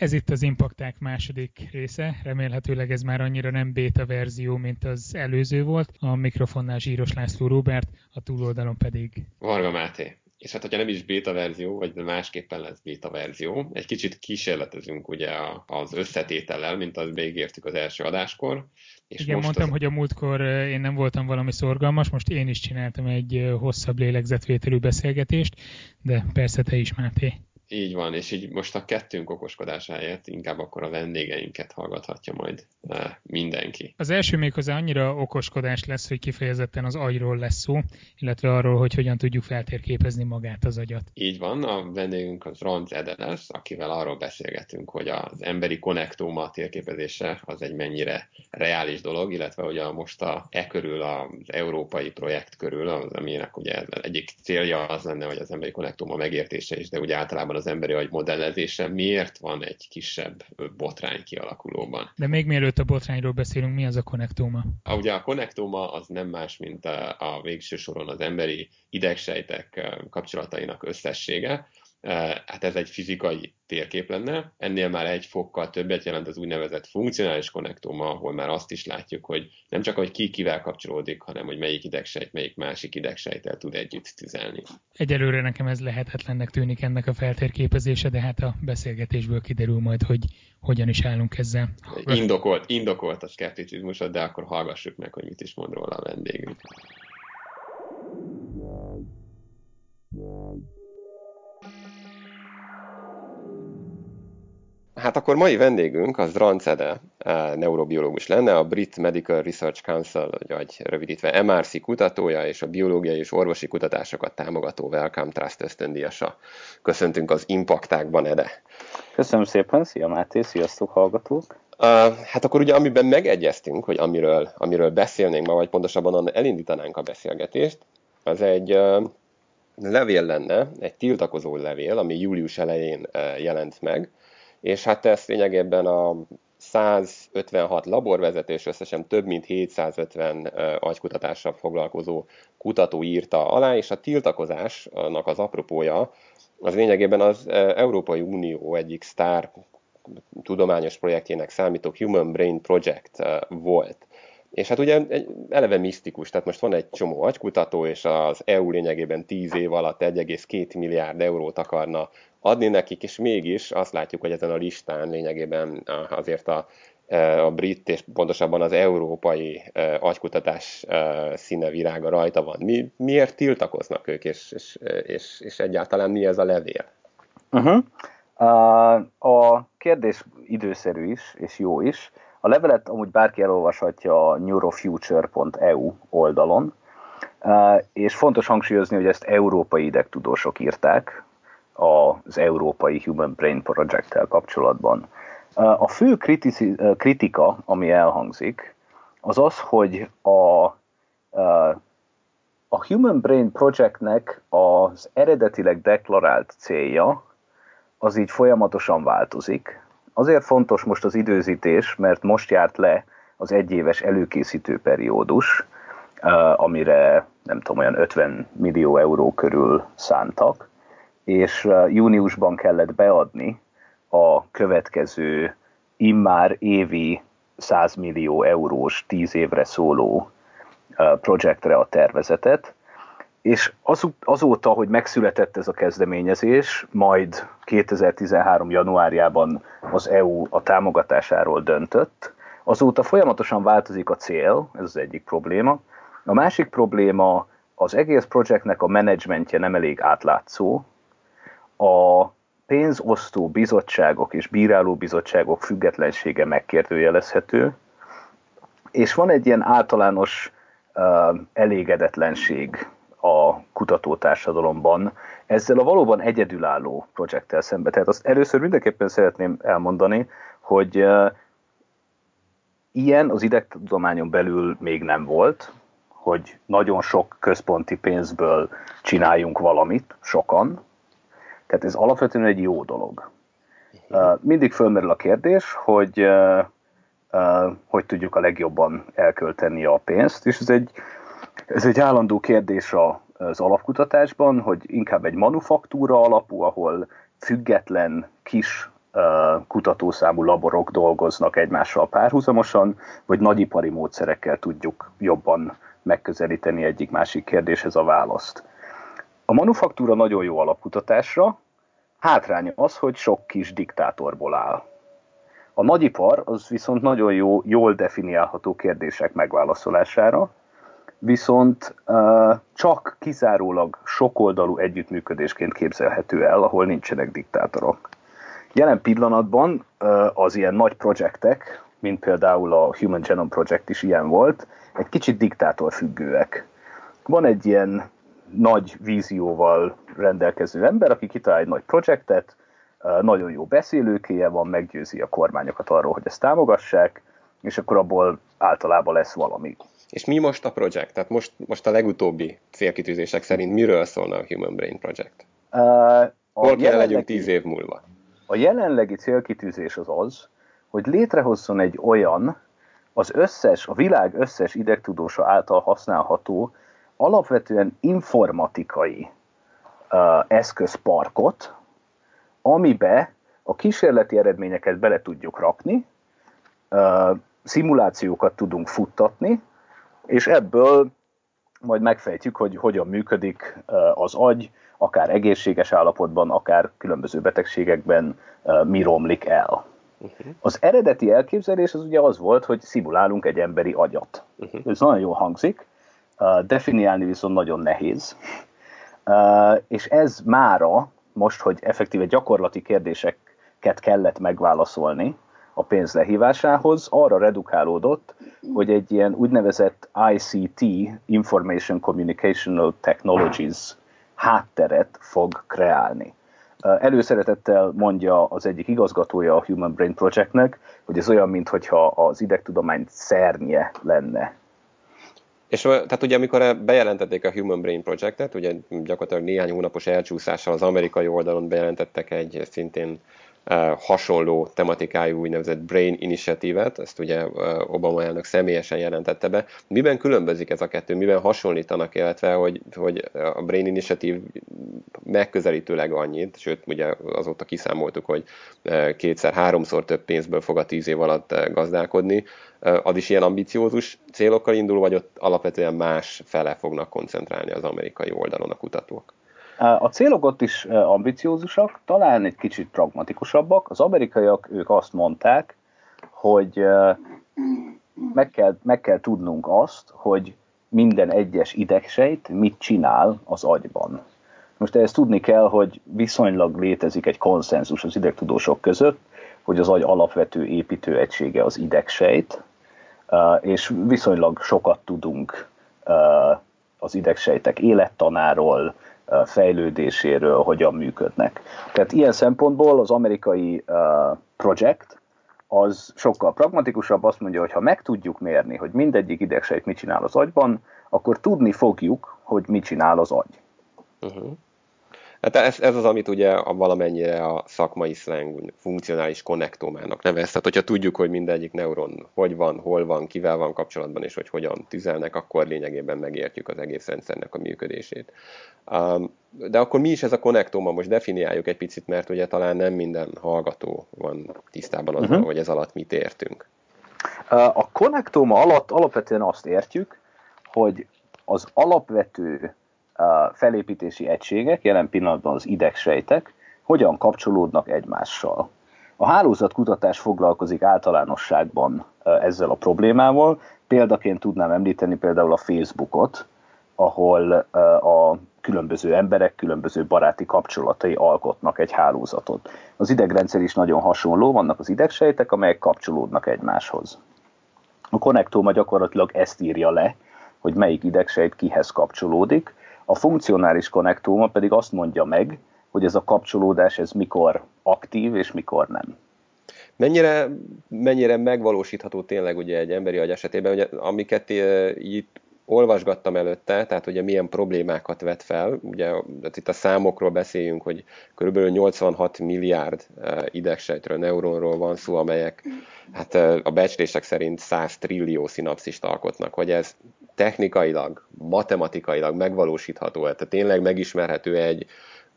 Ez itt az Impakták második része, remélhetőleg ez már annyira nem beta verzió, mint az előző volt. A mikrofonnál Zsíros László Robert, a túloldalon pedig Varga Máté. És hát, hogyha nem is beta verzió, vagy másképpen lesz beta verzió, egy kicsit kísérletezünk ugye az összetétellel, mint azt beígértük az első adáskor. És Igen, mondtam, az... hogy a múltkor én nem voltam valami szorgalmas, most én is csináltam egy hosszabb lélegzetvételű beszélgetést, de persze te is, Máté. Így van, és így most a kettőnk okoskodásáért inkább akkor a vendégeinket hallgathatja majd eh, mindenki. Az első méghozzá annyira okoskodás lesz, hogy kifejezetten az agyról lesz szó, illetve arról, hogy hogyan tudjuk feltérképezni magát az agyat. Így van, a vendégünk az Franz Ede lesz, akivel arról beszélgetünk, hogy az emberi konnektóma térképezése az egy mennyire reális dolog, illetve hogy a most a e körül, az európai projekt körül, az, aminek ugye egyik célja az lenne, hogy az emberi konnektóma megértése is, de ugye általában az emberi agy modellezése miért van egy kisebb botrány kialakulóban. De még mielőtt a botrányról beszélünk, mi az a konnektóma? A, ugye a konnektóma az nem más, mint a, a végső soron az emberi idegsejtek kapcsolatainak összessége, hát ez egy fizikai térkép lenne, ennél már egy fokkal többet jelent az úgynevezett funkcionális konnektoma, ahol már azt is látjuk, hogy nem csak, hogy ki kivel kapcsolódik, hanem, hogy melyik idegsejt, melyik másik idegsejtel tud együtt tüzelni. Egyelőre nekem ez lehetetlennek tűnik ennek a feltérképezése, de hát a beszélgetésből kiderül majd, hogy hogyan is állunk ezzel. Indokolt, indokolt a szkepticizmusod, de akkor hallgassuk meg, hogy mit is mond róla a vendégünk. Hát akkor mai vendégünk az Drancede eh, neurobiológus lenne, a Brit Medical Research Council, vagy rövidítve MRC kutatója és a biológiai és orvosi kutatásokat támogató Wellcome Trust ösztöndíjasa. Köszöntünk az Impaktákban, Ede. Köszönöm szépen, szia Máté, sziasztok hallgatók! Uh, hát akkor ugye amiben megegyeztünk, hogy amiről, amiről beszélnénk ma, vagy pontosabban elindítanánk a beszélgetést, az egy uh, levél lenne, egy tiltakozó levél, ami július elején jelent meg, és hát ezt lényegében a 156 laborvezetés összesen több mint 750 agykutatással foglalkozó kutató írta alá, és a tiltakozásnak az apropója az lényegében az Európai Unió egyik sztár tudományos projektjének számító Human Brain Project volt. És hát ugye eleve misztikus, tehát most van egy csomó agykutató, és az EU lényegében 10 év alatt 1,2 milliárd eurót akarna adni nekik, és mégis azt látjuk, hogy ezen a listán lényegében azért a, e, a brit és pontosabban az európai e, agykutatás e, színe virága rajta van. Mi, miért tiltakoznak ők, és, és, és, és egyáltalán mi ez a levél? Uh-huh. A kérdés időszerű is, és jó is. A levelet amúgy bárki elolvashatja a neurofuture.eu oldalon, és fontos hangsúlyozni, hogy ezt európai idegtudósok írták, az európai Human Brain Project-tel kapcsolatban. A fő kritici, kritika, ami elhangzik, az az, hogy a, a Human Brain Projectnek az eredetileg deklarált célja az így folyamatosan változik. Azért fontos most az időzítés, mert most járt le az egyéves előkészítő periódus, amire nem tudom, olyan 50 millió euró körül szántak, és júniusban kellett beadni a következő immár évi 100 millió eurós, 10 évre szóló projektre a tervezetet, és azóta, hogy megszületett ez a kezdeményezés, majd 2013. januárjában az EU a támogatásáról döntött, azóta folyamatosan változik a cél, ez az egyik probléma. A másik probléma az egész projektnek a menedzsmentje nem elég átlátszó, a pénzosztó bizottságok és bíráló bizottságok függetlensége megkérdőjelezhető, és van egy ilyen általános elégedetlenség a kutatótársadalomban ezzel a valóban egyedülálló projekttel szemben. Tehát azt először mindenképpen szeretném elmondani, hogy ilyen az idegtudományon belül még nem volt, hogy nagyon sok központi pénzből csináljunk valamit, sokan, tehát ez alapvetően egy jó dolog. Mindig fölmerül a kérdés, hogy hogy tudjuk a legjobban elkölteni a pénzt, és ez egy, ez egy állandó kérdés az alapkutatásban, hogy inkább egy manufaktúra alapú, ahol független kis kutatószámú laborok dolgoznak egymással párhuzamosan, vagy nagyipari módszerekkel tudjuk jobban megközelíteni egyik-másik kérdéshez a választ. A manufaktúra nagyon jó alapkutatásra, hátránya az, hogy sok kis diktátorból áll. A nagyipar az viszont nagyon jó, jól definiálható kérdések megválaszolására, viszont uh, csak kizárólag sokoldalú együttműködésként képzelhető el, ahol nincsenek diktátorok. Jelen pillanatban uh, az ilyen nagy projektek, mint például a Human Genome Project is ilyen volt, egy kicsit diktátorfüggőek. Van egy ilyen nagy vízióval rendelkező ember, aki kitalál egy nagy projektet, nagyon jó beszélőkéje van, meggyőzi a kormányokat arról, hogy ezt támogassák, és akkor abból általában lesz valami. És mi most a projekt? Tehát most, most a legutóbbi célkitűzések szerint miről szólna a Human Brain Project? Uh, Hol kell legyünk tíz év múlva? A jelenlegi célkitűzés az az, hogy létrehozzon egy olyan, az összes, a világ összes idegtudósa által használható, alapvetően informatikai uh, eszközparkot, amibe a kísérleti eredményeket bele tudjuk rakni, uh, szimulációkat tudunk futtatni, és ebből majd megfejtjük, hogy hogyan működik az agy, akár egészséges állapotban, akár különböző betegségekben mi romlik el. Uh-huh. Az eredeti elképzelés az ugye az volt, hogy szimulálunk egy emberi agyat. Uh-huh. Ez nagyon jól hangzik, definiálni viszont nagyon nehéz. És ez mára, most, hogy effektíve gyakorlati kérdéseket kellett megválaszolni, a pénz lehívásához, arra redukálódott, hogy egy ilyen úgynevezett ICT, Information Communicational Technologies hátteret fog kreálni. Előszeretettel mondja az egyik igazgatója a Human Brain Projectnek, hogy ez olyan, mintha az idegtudomány szernye lenne. És tehát ugye amikor bejelentették a Human Brain Projectet, ugye gyakorlatilag néhány hónapos elcsúszással az amerikai oldalon bejelentettek egy szintén hasonló tematikájú úgynevezett Brain Initiative-et, ezt ugye Obama elnök személyesen jelentette be. Miben különbözik ez a kettő, miben hasonlítanak, illetve hogy, hogy a Brain Initiative megközelítőleg annyit, sőt ugye azóta kiszámoltuk, hogy kétszer-háromszor több pénzből fog a tíz év alatt gazdálkodni, az is ilyen ambiciózus célokkal indul, vagy ott alapvetően más fele fognak koncentrálni az amerikai oldalon a kutatók? A célok ott is ambiciózusak, talán egy kicsit pragmatikusabbak. Az amerikaiak ők azt mondták, hogy meg kell, meg kell tudnunk azt, hogy minden egyes idegsejt mit csinál az agyban. Most ehhez tudni kell, hogy viszonylag létezik egy konszenzus az idegtudósok között, hogy az agy alapvető építőegysége az idegsejt, és viszonylag sokat tudunk az idegsejtek élettanáról, fejlődéséről, hogyan működnek. Tehát ilyen szempontból az amerikai projekt az sokkal pragmatikusabb, azt mondja, hogy ha meg tudjuk mérni, hogy mindegyik idegsejt mit csinál az agyban, akkor tudni fogjuk, hogy mit csinál az agy. Uh-huh. Hát ez, ez az, amit ugye a valamennyire a szakmai slang funkcionális konnektomának nevez. Tehát, hogyha tudjuk, hogy mindegyik neuron hogy van, hol van, kivel van kapcsolatban, és hogy hogyan tüzelnek, akkor lényegében megértjük az egész rendszernek a működését. Um, de akkor mi is ez a konnektoma? Most definiáljuk egy picit, mert ugye talán nem minden hallgató van tisztában azzal, uh-huh. hogy ez alatt mit értünk. A konnektoma alatt alapvetően azt értjük, hogy az alapvető felépítési egységek, jelen pillanatban az idegsejtek, hogyan kapcsolódnak egymással. A hálózatkutatás foglalkozik általánosságban ezzel a problémával. Példaként tudnám említeni például a Facebookot, ahol a különböző emberek különböző baráti kapcsolatai alkotnak egy hálózatot. Az idegrendszer is nagyon hasonló, vannak az idegsejtek, amelyek kapcsolódnak egymáshoz. A konnektóma gyakorlatilag ezt írja le, hogy melyik idegsejt kihez kapcsolódik, a funkcionális konnektóma pedig azt mondja meg, hogy ez a kapcsolódás ez mikor aktív és mikor nem. Mennyire, mennyire megvalósítható tényleg ugye egy emberi agy esetében, ugye, amiket itt olvasgattam előtte, tehát ugye milyen problémákat vet fel, ugye itt a számokról beszéljünk, hogy kb. 86 milliárd idegsejtről, neuronról van szó, amelyek hát a becslések szerint 100 trillió szinapszist alkotnak, hogy ez technikailag, matematikailag megvalósítható, tehát tényleg megismerhető egy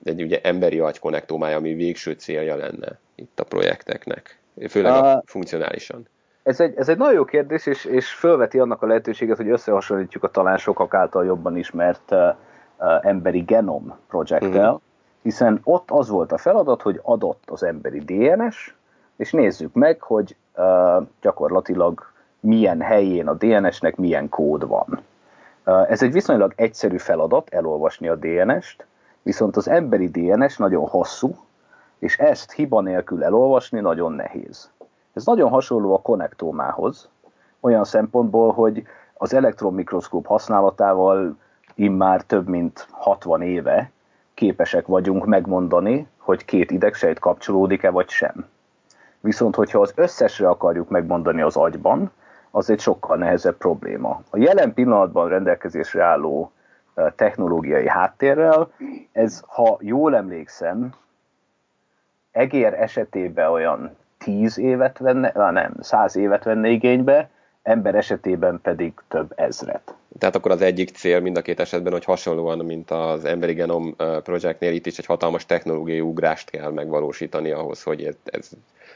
egy ugye emberi agykonnektómája, ami végső célja lenne itt a projekteknek, főleg a, a funkcionálisan. Ez egy, ez egy nagyon jó kérdés, és, és fölveti annak a lehetőséget, hogy összehasonlítjuk a talán sokak által jobban ismert uh, uh, emberi genom projekttel, uh-huh. hiszen ott az volt a feladat, hogy adott az emberi DNS, és nézzük meg, hogy uh, gyakorlatilag milyen helyén a DNS-nek milyen kód van. Ez egy viszonylag egyszerű feladat, elolvasni a DNS-t, viszont az emberi DNS nagyon hosszú, és ezt hiba nélkül elolvasni nagyon nehéz. Ez nagyon hasonló a konnektómához, olyan szempontból, hogy az elektronmikroszkóp használatával immár több mint 60 éve képesek vagyunk megmondani, hogy két idegsejt kapcsolódik-e vagy sem. Viszont, hogyha az összesre akarjuk megmondani az agyban, az egy sokkal nehezebb probléma. A jelen pillanatban rendelkezésre álló technológiai háttérrel, ez, ha jól emlékszem, egér esetében olyan 10 évet venne, nem, 100 évet venne igénybe, ember esetében pedig több ezret. Tehát akkor az egyik cél mind a két esetben, hogy hasonlóan, mint az emberi genom projektnél, itt is egy hatalmas technológiai ugrást kell megvalósítani ahhoz, hogy ez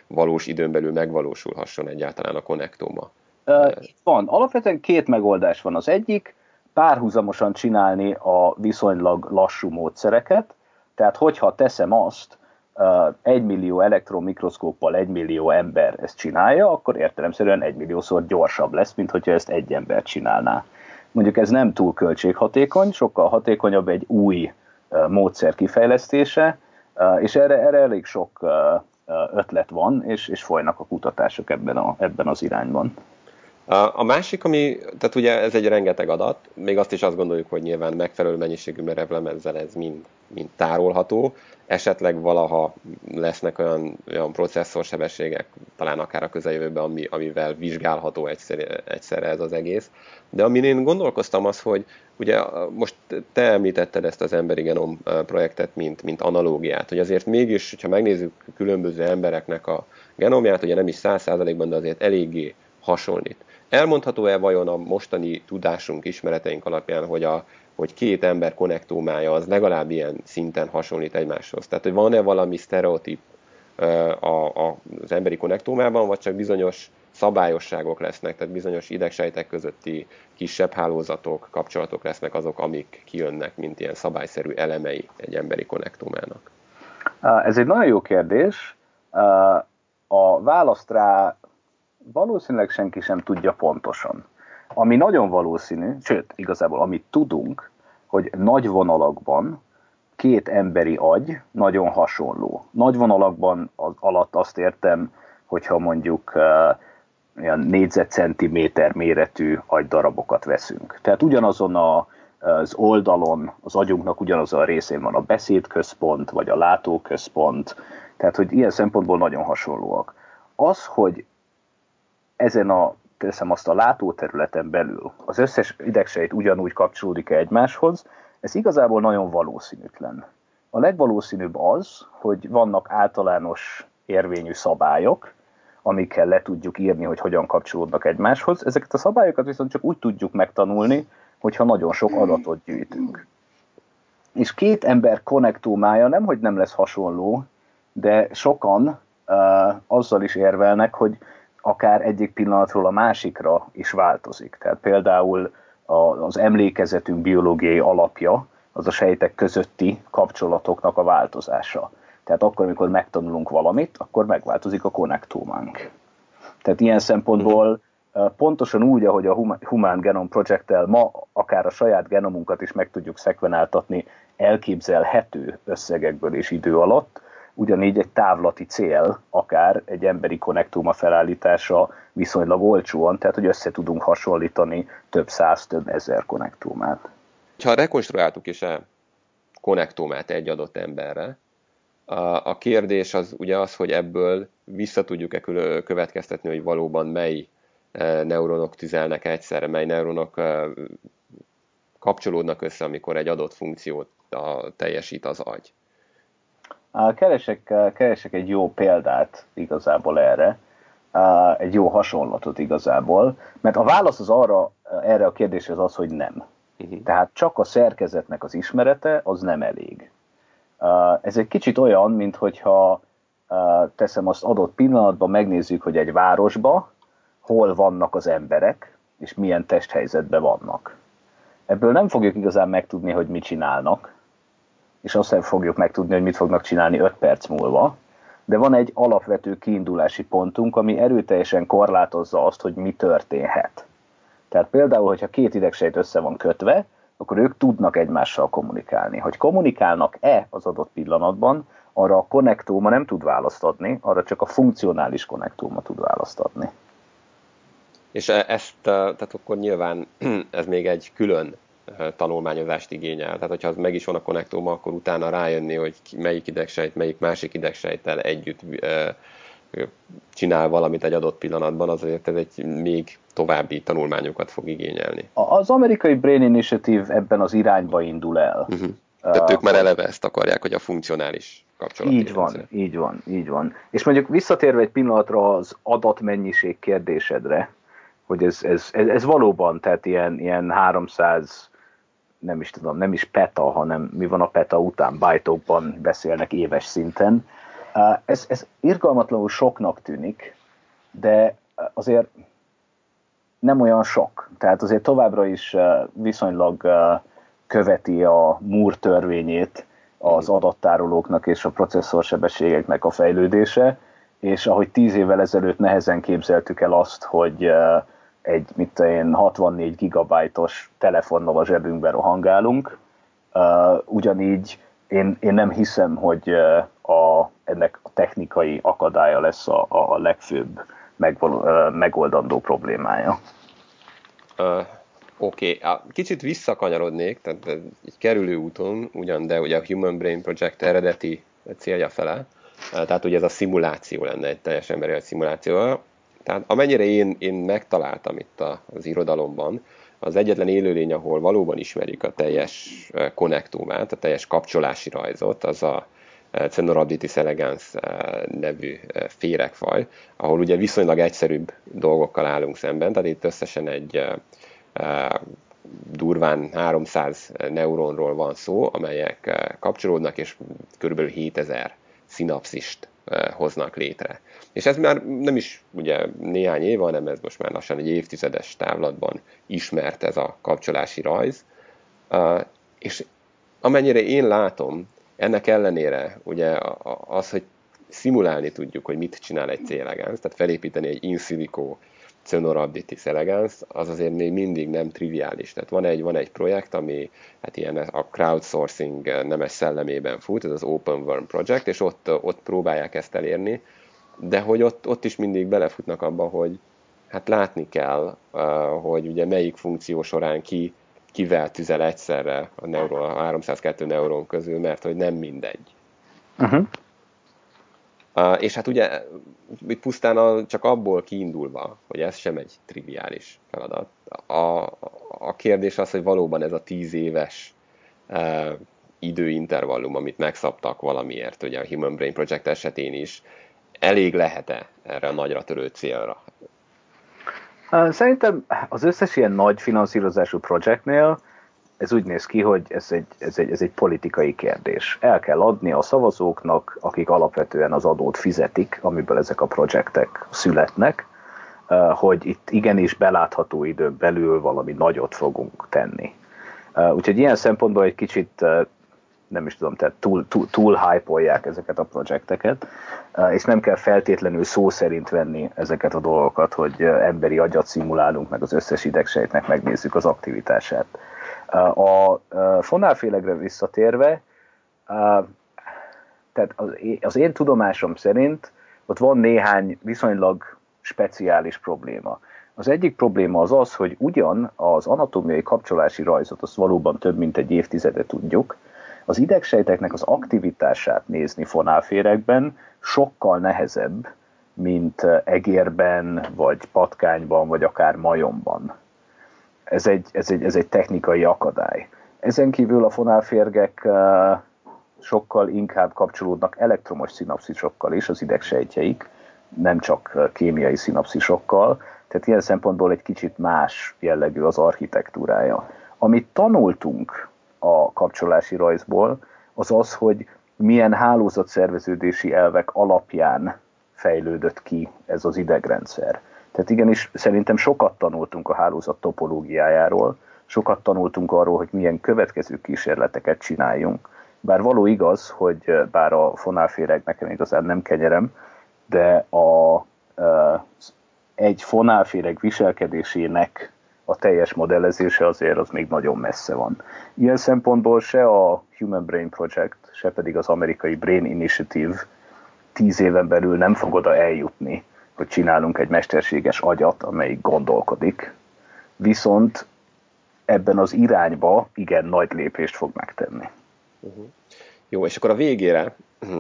valós időn belül megvalósulhasson egyáltalán a konnektoma. Van. Alapvetően két megoldás van. Az egyik, párhuzamosan csinálni a viszonylag lassú módszereket, tehát hogyha teszem azt, egy millió elektronmikroszkóppal egy millió ember ezt csinálja, akkor értelemszerűen egy milliószor gyorsabb lesz, mint hogyha ezt egy ember csinálná. Mondjuk ez nem túl költséghatékony, sokkal hatékonyabb egy új módszer kifejlesztése, és erre, erre elég sok ötlet van, és, és folynak a kutatások ebben, a, ebben az irányban. A másik, ami, tehát ugye ez egy rengeteg adat, még azt is azt gondoljuk, hogy nyilván megfelelő mennyiségű merevlemezzel ez mind, mind tárolható, esetleg valaha lesznek olyan, olyan processzorsebességek, talán akár a közeljövőben, ami, amivel vizsgálható egyszer, egyszerre ez az egész. De amin én gondolkoztam az, hogy ugye most te említetted ezt az emberi genom projektet, mint, mint analógiát, hogy azért mégis, hogyha megnézzük különböző embereknek a genomját, ugye nem is száz százalékban, de azért eléggé hasonlít. Elmondható-e vajon a mostani tudásunk, ismereteink alapján, hogy, a, hogy két ember konnektómája az legalább ilyen szinten hasonlít egymáshoz? Tehát, hogy van-e valami sztereotíp az emberi konnektómában, vagy csak bizonyos szabályosságok lesznek, tehát bizonyos idegsejtek közötti kisebb hálózatok, kapcsolatok lesznek azok, amik kijönnek, mint ilyen szabályszerű elemei egy emberi konnektómának? Ez egy nagyon jó kérdés. A választ rá valószínűleg senki sem tudja pontosan. Ami nagyon valószínű, sőt, igazából amit tudunk, hogy nagy vonalakban két emberi agy nagyon hasonló. Nagy vonalakban az alatt azt értem, hogyha mondjuk uh, olyan négyzetcentiméter méretű agydarabokat veszünk. Tehát ugyanazon a, az oldalon, az agyunknak ugyanazon a részén van a beszédközpont, vagy a látóközpont, tehát hogy ilyen szempontból nagyon hasonlóak. Az, hogy ezen a teszem azt a látóterületen belül az összes idegsejt ugyanúgy kapcsolódik-e egymáshoz, ez igazából nagyon valószínűtlen. A legvalószínűbb az, hogy vannak általános érvényű szabályok, amikkel le tudjuk írni, hogy hogyan kapcsolódnak egymáshoz. Ezeket a szabályokat viszont csak úgy tudjuk megtanulni, hogyha nagyon sok adatot gyűjtünk. És két ember konnektómája nem, hogy nem lesz hasonló, de sokan uh, azzal is érvelnek, hogy akár egyik pillanatról a másikra is változik. Tehát például az emlékezetünk biológiai alapja az a sejtek közötti kapcsolatoknak a változása. Tehát akkor, amikor megtanulunk valamit, akkor megváltozik a konnektómánk. Tehát ilyen szempontból pontosan úgy, ahogy a Human Genome Project-tel ma akár a saját genomunkat is meg tudjuk szekvenáltatni elképzelhető összegekből és idő alatt, ugyanígy egy távlati cél, akár egy emberi konnektuma felállítása viszonylag olcsóan, tehát hogy össze tudunk hasonlítani több száz, több ezer konnektómát. Ha rekonstruáltuk is a konnektómát egy adott emberre, a kérdés az ugye az, hogy ebből vissza tudjuk-e következtetni, hogy valóban mely e, neuronok tüzelnek egyszerre, mely neuronok e, kapcsolódnak össze, amikor egy adott funkciót teljesít az agy. Keresek, keresek egy jó példát igazából erre, egy jó hasonlatot igazából, mert a válasz az arra, erre a kérdésre az az, hogy nem. Uh-huh. Tehát csak a szerkezetnek az ismerete az nem elég. Ez egy kicsit olyan, mint hogyha teszem azt adott pillanatban, megnézzük, hogy egy városba hol vannak az emberek, és milyen testhelyzetben vannak. Ebből nem fogjuk igazán megtudni, hogy mit csinálnak, és azt sem fogjuk megtudni, hogy mit fognak csinálni 5 perc múlva, de van egy alapvető kiindulási pontunk, ami erőteljesen korlátozza azt, hogy mi történhet. Tehát például, hogyha két idegsejt össze van kötve, akkor ők tudnak egymással kommunikálni. Hogy kommunikálnak-e az adott pillanatban, arra a konnektóma nem tud választ adni, arra csak a funkcionális konnektóma tud választ adni. És e- ezt, tehát akkor nyilván ez még egy külön tanulmányozást igényel. Tehát, hogyha az meg is van a konnektóma, akkor utána rájönni, hogy melyik idegsejt, melyik másik idegsejttel együtt csinál valamit egy adott pillanatban, azért ez egy még további tanulmányokat fog igényelni. Az amerikai Brain Initiative ebben az irányba indul el. Uh-huh. Tehát ők már eleve ezt akarják, hogy a funkcionális kapcsolat. Így van, rendszer. így van, így van. És mondjuk visszatérve egy pillanatra az adatmennyiség kérdésedre, hogy ez, ez, ez, ez valóban, tehát ilyen, ilyen 300 nem is tudom, nem is peta, hanem mi van a peta után, bajtokban beszélnek éves szinten. Ez, ez irgalmatlanul soknak tűnik, de azért nem olyan sok. Tehát azért továbbra is viszonylag követi a Moore törvényét az adattárolóknak és a processzorsebességeknek a fejlődése, és ahogy tíz évvel ezelőtt nehezen képzeltük el azt, hogy egy, mit én, 64 gigabajtos telefonnal a zsebünkben rohangálunk. Uh, ugyanígy én, én nem hiszem, hogy a, ennek a technikai akadálya lesz a, a legfőbb megval, uh, megoldandó problémája. Uh, Oké, okay. kicsit visszakanyarodnék, tehát egy kerülő úton, ugyan, de ugye a Human Brain Project eredeti célja fele, tehát ugye ez a szimuláció lenne, egy teljes emberi szimuláció. Tehát amennyire én, én megtaláltam itt a, az irodalomban, az egyetlen élőlény, ahol valóban ismerjük a teljes konnektumát, a teljes kapcsolási rajzot, az a Cenorhabditis elegans nevű féregfaj, ahol ugye viszonylag egyszerűbb dolgokkal állunk szemben, tehát itt összesen egy durván 300 neuronról van szó, amelyek kapcsolódnak, és kb. 7000 szinapszist hoznak létre. És ez már nem is ugye néhány év, hanem ez most már lassan egy évtizedes távlatban ismert ez a kapcsolási rajz. És amennyire én látom, ennek ellenére ugye az, hogy szimulálni tudjuk, hogy mit csinál egy C-elegans, tehát felépíteni egy in silico Cenorhabditis elegans, az azért még mindig nem triviális. Tehát van egy, van egy projekt, ami hát ilyen a crowdsourcing nemes szellemében fut, ez az Open Worm Project, és ott, ott próbálják ezt elérni, de hogy ott, ott is mindig belefutnak abba, hogy hát látni kell, hogy ugye melyik funkció során ki, kivel tüzel egyszerre a, neuron, a 302 neuron közül, mert hogy nem mindegy. Uh-huh. És hát ugye pusztán a, csak abból kiindulva, hogy ez sem egy triviális feladat. A, a kérdés az, hogy valóban ez a tíz éves uh, időintervallum, amit megszabtak valamiért, ugye a Human Brain Project esetén is, elég lehet-e erre a nagyra törő célra? Szerintem az összes ilyen nagy finanszírozású projektnél ez úgy néz ki, hogy ez egy, ez, egy, ez egy politikai kérdés. El kell adni a szavazóknak, akik alapvetően az adót fizetik, amiből ezek a projektek születnek, hogy itt igenis belátható időn belül valami nagyot fogunk tenni. Úgyhogy ilyen szempontból egy kicsit nem is tudom, tehát túl, túl, túl hype ezeket a projekteket, és nem kell feltétlenül szó szerint venni ezeket a dolgokat, hogy emberi agyat szimulálunk, meg az összes idegsejtnek megnézzük az aktivitását. A fonálfélegre visszatérve, tehát az én tudomásom szerint ott van néhány viszonylag speciális probléma. Az egyik probléma az az, hogy ugyan az anatómiai kapcsolási rajzot azt valóban több mint egy évtizede tudjuk, az idegsejteknek az aktivitását nézni fonálférekben sokkal nehezebb, mint egérben, vagy patkányban, vagy akár majomban. Ez egy, ez egy, ez egy technikai akadály. Ezen kívül a fonálférgek sokkal inkább kapcsolódnak elektromos szinapszisokkal is, az idegsejtjeik, nem csak kémiai szinapszisokkal, tehát ilyen szempontból egy kicsit más jellegű az architektúrája. Amit tanultunk a kapcsolási rajzból, az az, hogy milyen hálózatszerveződési elvek alapján fejlődött ki ez az idegrendszer. Tehát igenis szerintem sokat tanultunk a hálózat topológiájáról, sokat tanultunk arról, hogy milyen következő kísérleteket csináljunk. Bár való igaz, hogy bár a fonálféreg nekem igazán nem kenyerem, de a, egy fonálféreg viselkedésének a teljes modellezése azért az még nagyon messze van. Ilyen szempontból se a Human Brain Project, se pedig az amerikai Brain Initiative tíz éven belül nem fog oda eljutni, hogy csinálunk egy mesterséges agyat, amelyik gondolkodik, viszont ebben az irányba igen nagy lépést fog megtenni. Uh-huh. Jó, és akkor a végére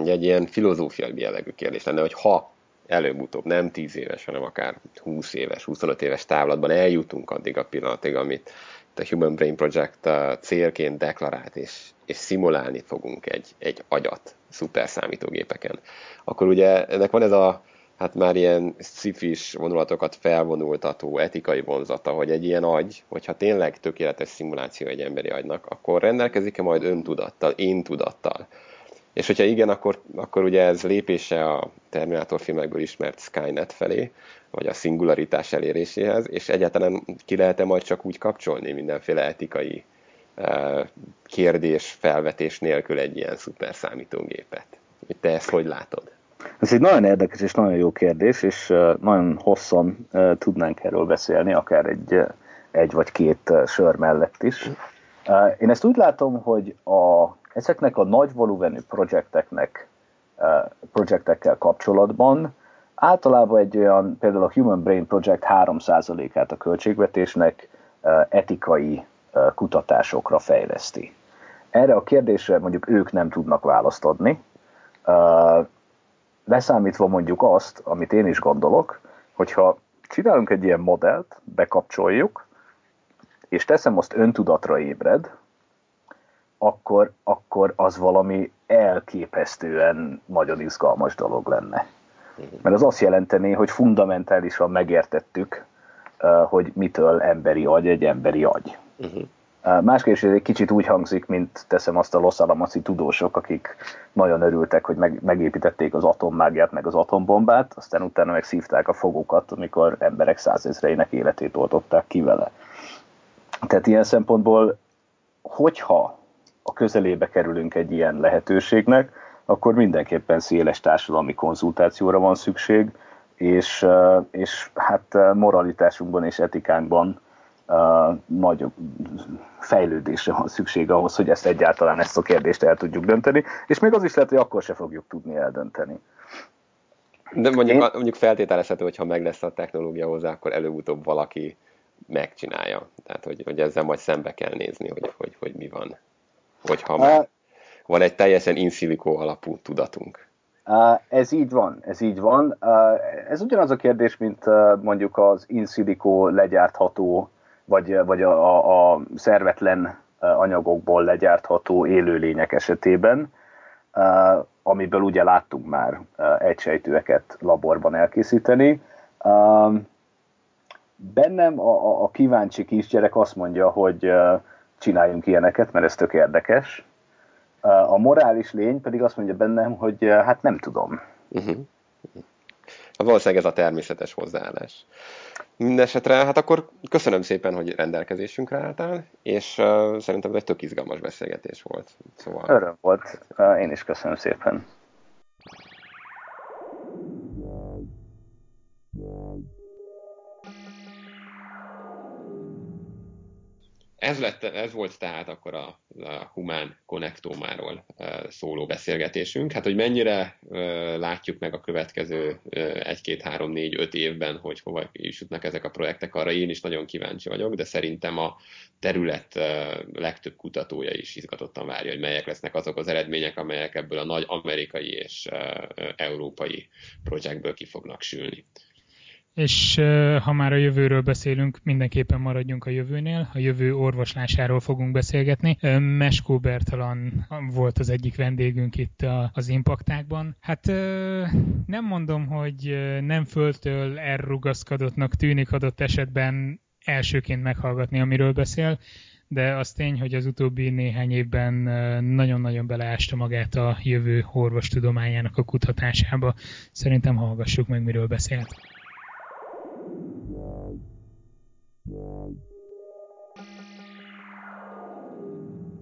egy ilyen filozófiai jellegű kérdés lenne, hogy ha előbb-utóbb nem 10 éves, hanem akár 20 éves, 25 éves távlatban eljutunk addig a pillanatig, amit a Human Brain Project célként deklarált, és, és szimulálni fogunk egy, egy agyat szuperszámítógépeken, akkor ugye ennek van ez a hát már ilyen szifis vonulatokat felvonultató etikai vonzata, hogy egy ilyen agy, hogyha tényleg tökéletes szimuláció egy emberi agynak, akkor rendelkezik-e majd öntudattal, én tudattal. És hogyha igen, akkor, akkor ugye ez lépése a Terminátor filmekből ismert Skynet felé, vagy a szingularitás eléréséhez, és egyáltalán ki lehet-e majd csak úgy kapcsolni mindenféle etikai uh, kérdés, felvetés nélkül egy ilyen szuper számítógépet? Te ezt hogy látod? Ez egy nagyon érdekes és nagyon jó kérdés, és nagyon hosszan tudnánk erről beszélni, akár egy, egy vagy két sör mellett is. Én ezt úgy látom, hogy a, ezeknek a nagy volumenű projekteknek, projektekkel kapcsolatban általában egy olyan, például a Human Brain Project 3%-át a költségvetésnek etikai kutatásokra fejleszti. Erre a kérdésre mondjuk ők nem tudnak választ adni, leszámítva mondjuk azt, amit én is gondolok, hogyha csinálunk egy ilyen modellt, bekapcsoljuk, és teszem azt öntudatra ébred, akkor, akkor az valami elképesztően nagyon izgalmas dolog lenne. Mert az azt jelenteni, hogy fundamentálisan megértettük, hogy mitől emberi agy egy emberi agy. Uh-huh. Másképp egy kicsit úgy hangzik, mint teszem azt a Los Alamos tudósok, akik nagyon örültek, hogy meg, megépítették az atommágiát, meg az atombombát, aztán utána meg szívták a fogukat, amikor emberek százezreinek életét oltották ki vele. Tehát ilyen szempontból, hogyha a közelébe kerülünk egy ilyen lehetőségnek, akkor mindenképpen széles társadalmi konzultációra van szükség, és, és hát moralitásunkban és etikánkban nagyobb fejlődésre van szükség ahhoz, hogy ezt egyáltalán ezt a kérdést el tudjuk dönteni, és még az is lehet, hogy akkor se fogjuk tudni eldönteni. De mondjuk, Én... mondjuk feltételezhető, hogy ha meg lesz a technológia hozzá, akkor előbb-utóbb valaki megcsinálja. Tehát, hogy, hogy ezzel majd szembe kell nézni, hogy, hogy, hogy mi van. Hogyha már van egy teljesen in silico alapú tudatunk. Ez így van, ez így van. Ez ugyanaz a kérdés, mint mondjuk az in silico legyártható vagy, vagy a, a, szervetlen anyagokból legyártható élőlények esetében, amiből ugye láttunk már egysejtőeket laborban elkészíteni. Bennem a, a kíváncsi kisgyerek azt mondja, hogy csináljunk ilyeneket, mert ez tök érdekes. A morális lény pedig azt mondja bennem, hogy hát nem tudom. Uh-huh. Valószínűleg ez a természetes hozzáállás. Mindenesetre, hát akkor köszönöm szépen, hogy rendelkezésünkre álltál, és uh, szerintem ez egy tök izgalmas beszélgetés volt. Szóval... Öröm volt, én is köszönöm szépen. Ez, lett, ez volt tehát akkor a, a humán konnektómáról szóló beszélgetésünk. Hát, hogy mennyire látjuk meg a következő egy-két, három, négy, öt évben, hogy hova is jutnak ezek a projektek, arra én is nagyon kíváncsi vagyok, de szerintem a terület legtöbb kutatója is izgatottan várja, hogy melyek lesznek azok az eredmények, amelyek ebből a nagy amerikai és európai projektből ki fognak sülni. És ha már a jövőről beszélünk, mindenképpen maradjunk a jövőnél. A jövő orvoslásáról fogunk beszélgetni. Meskó Bertalan volt az egyik vendégünk itt az impaktákban. Hát nem mondom, hogy nem föltől elrugaszkodottnak tűnik adott esetben elsőként meghallgatni, amiről beszél, de az tény, hogy az utóbbi néhány évben nagyon-nagyon beleásta magát a jövő orvostudományának a kutatásába. Szerintem hallgassuk meg, miről beszélt.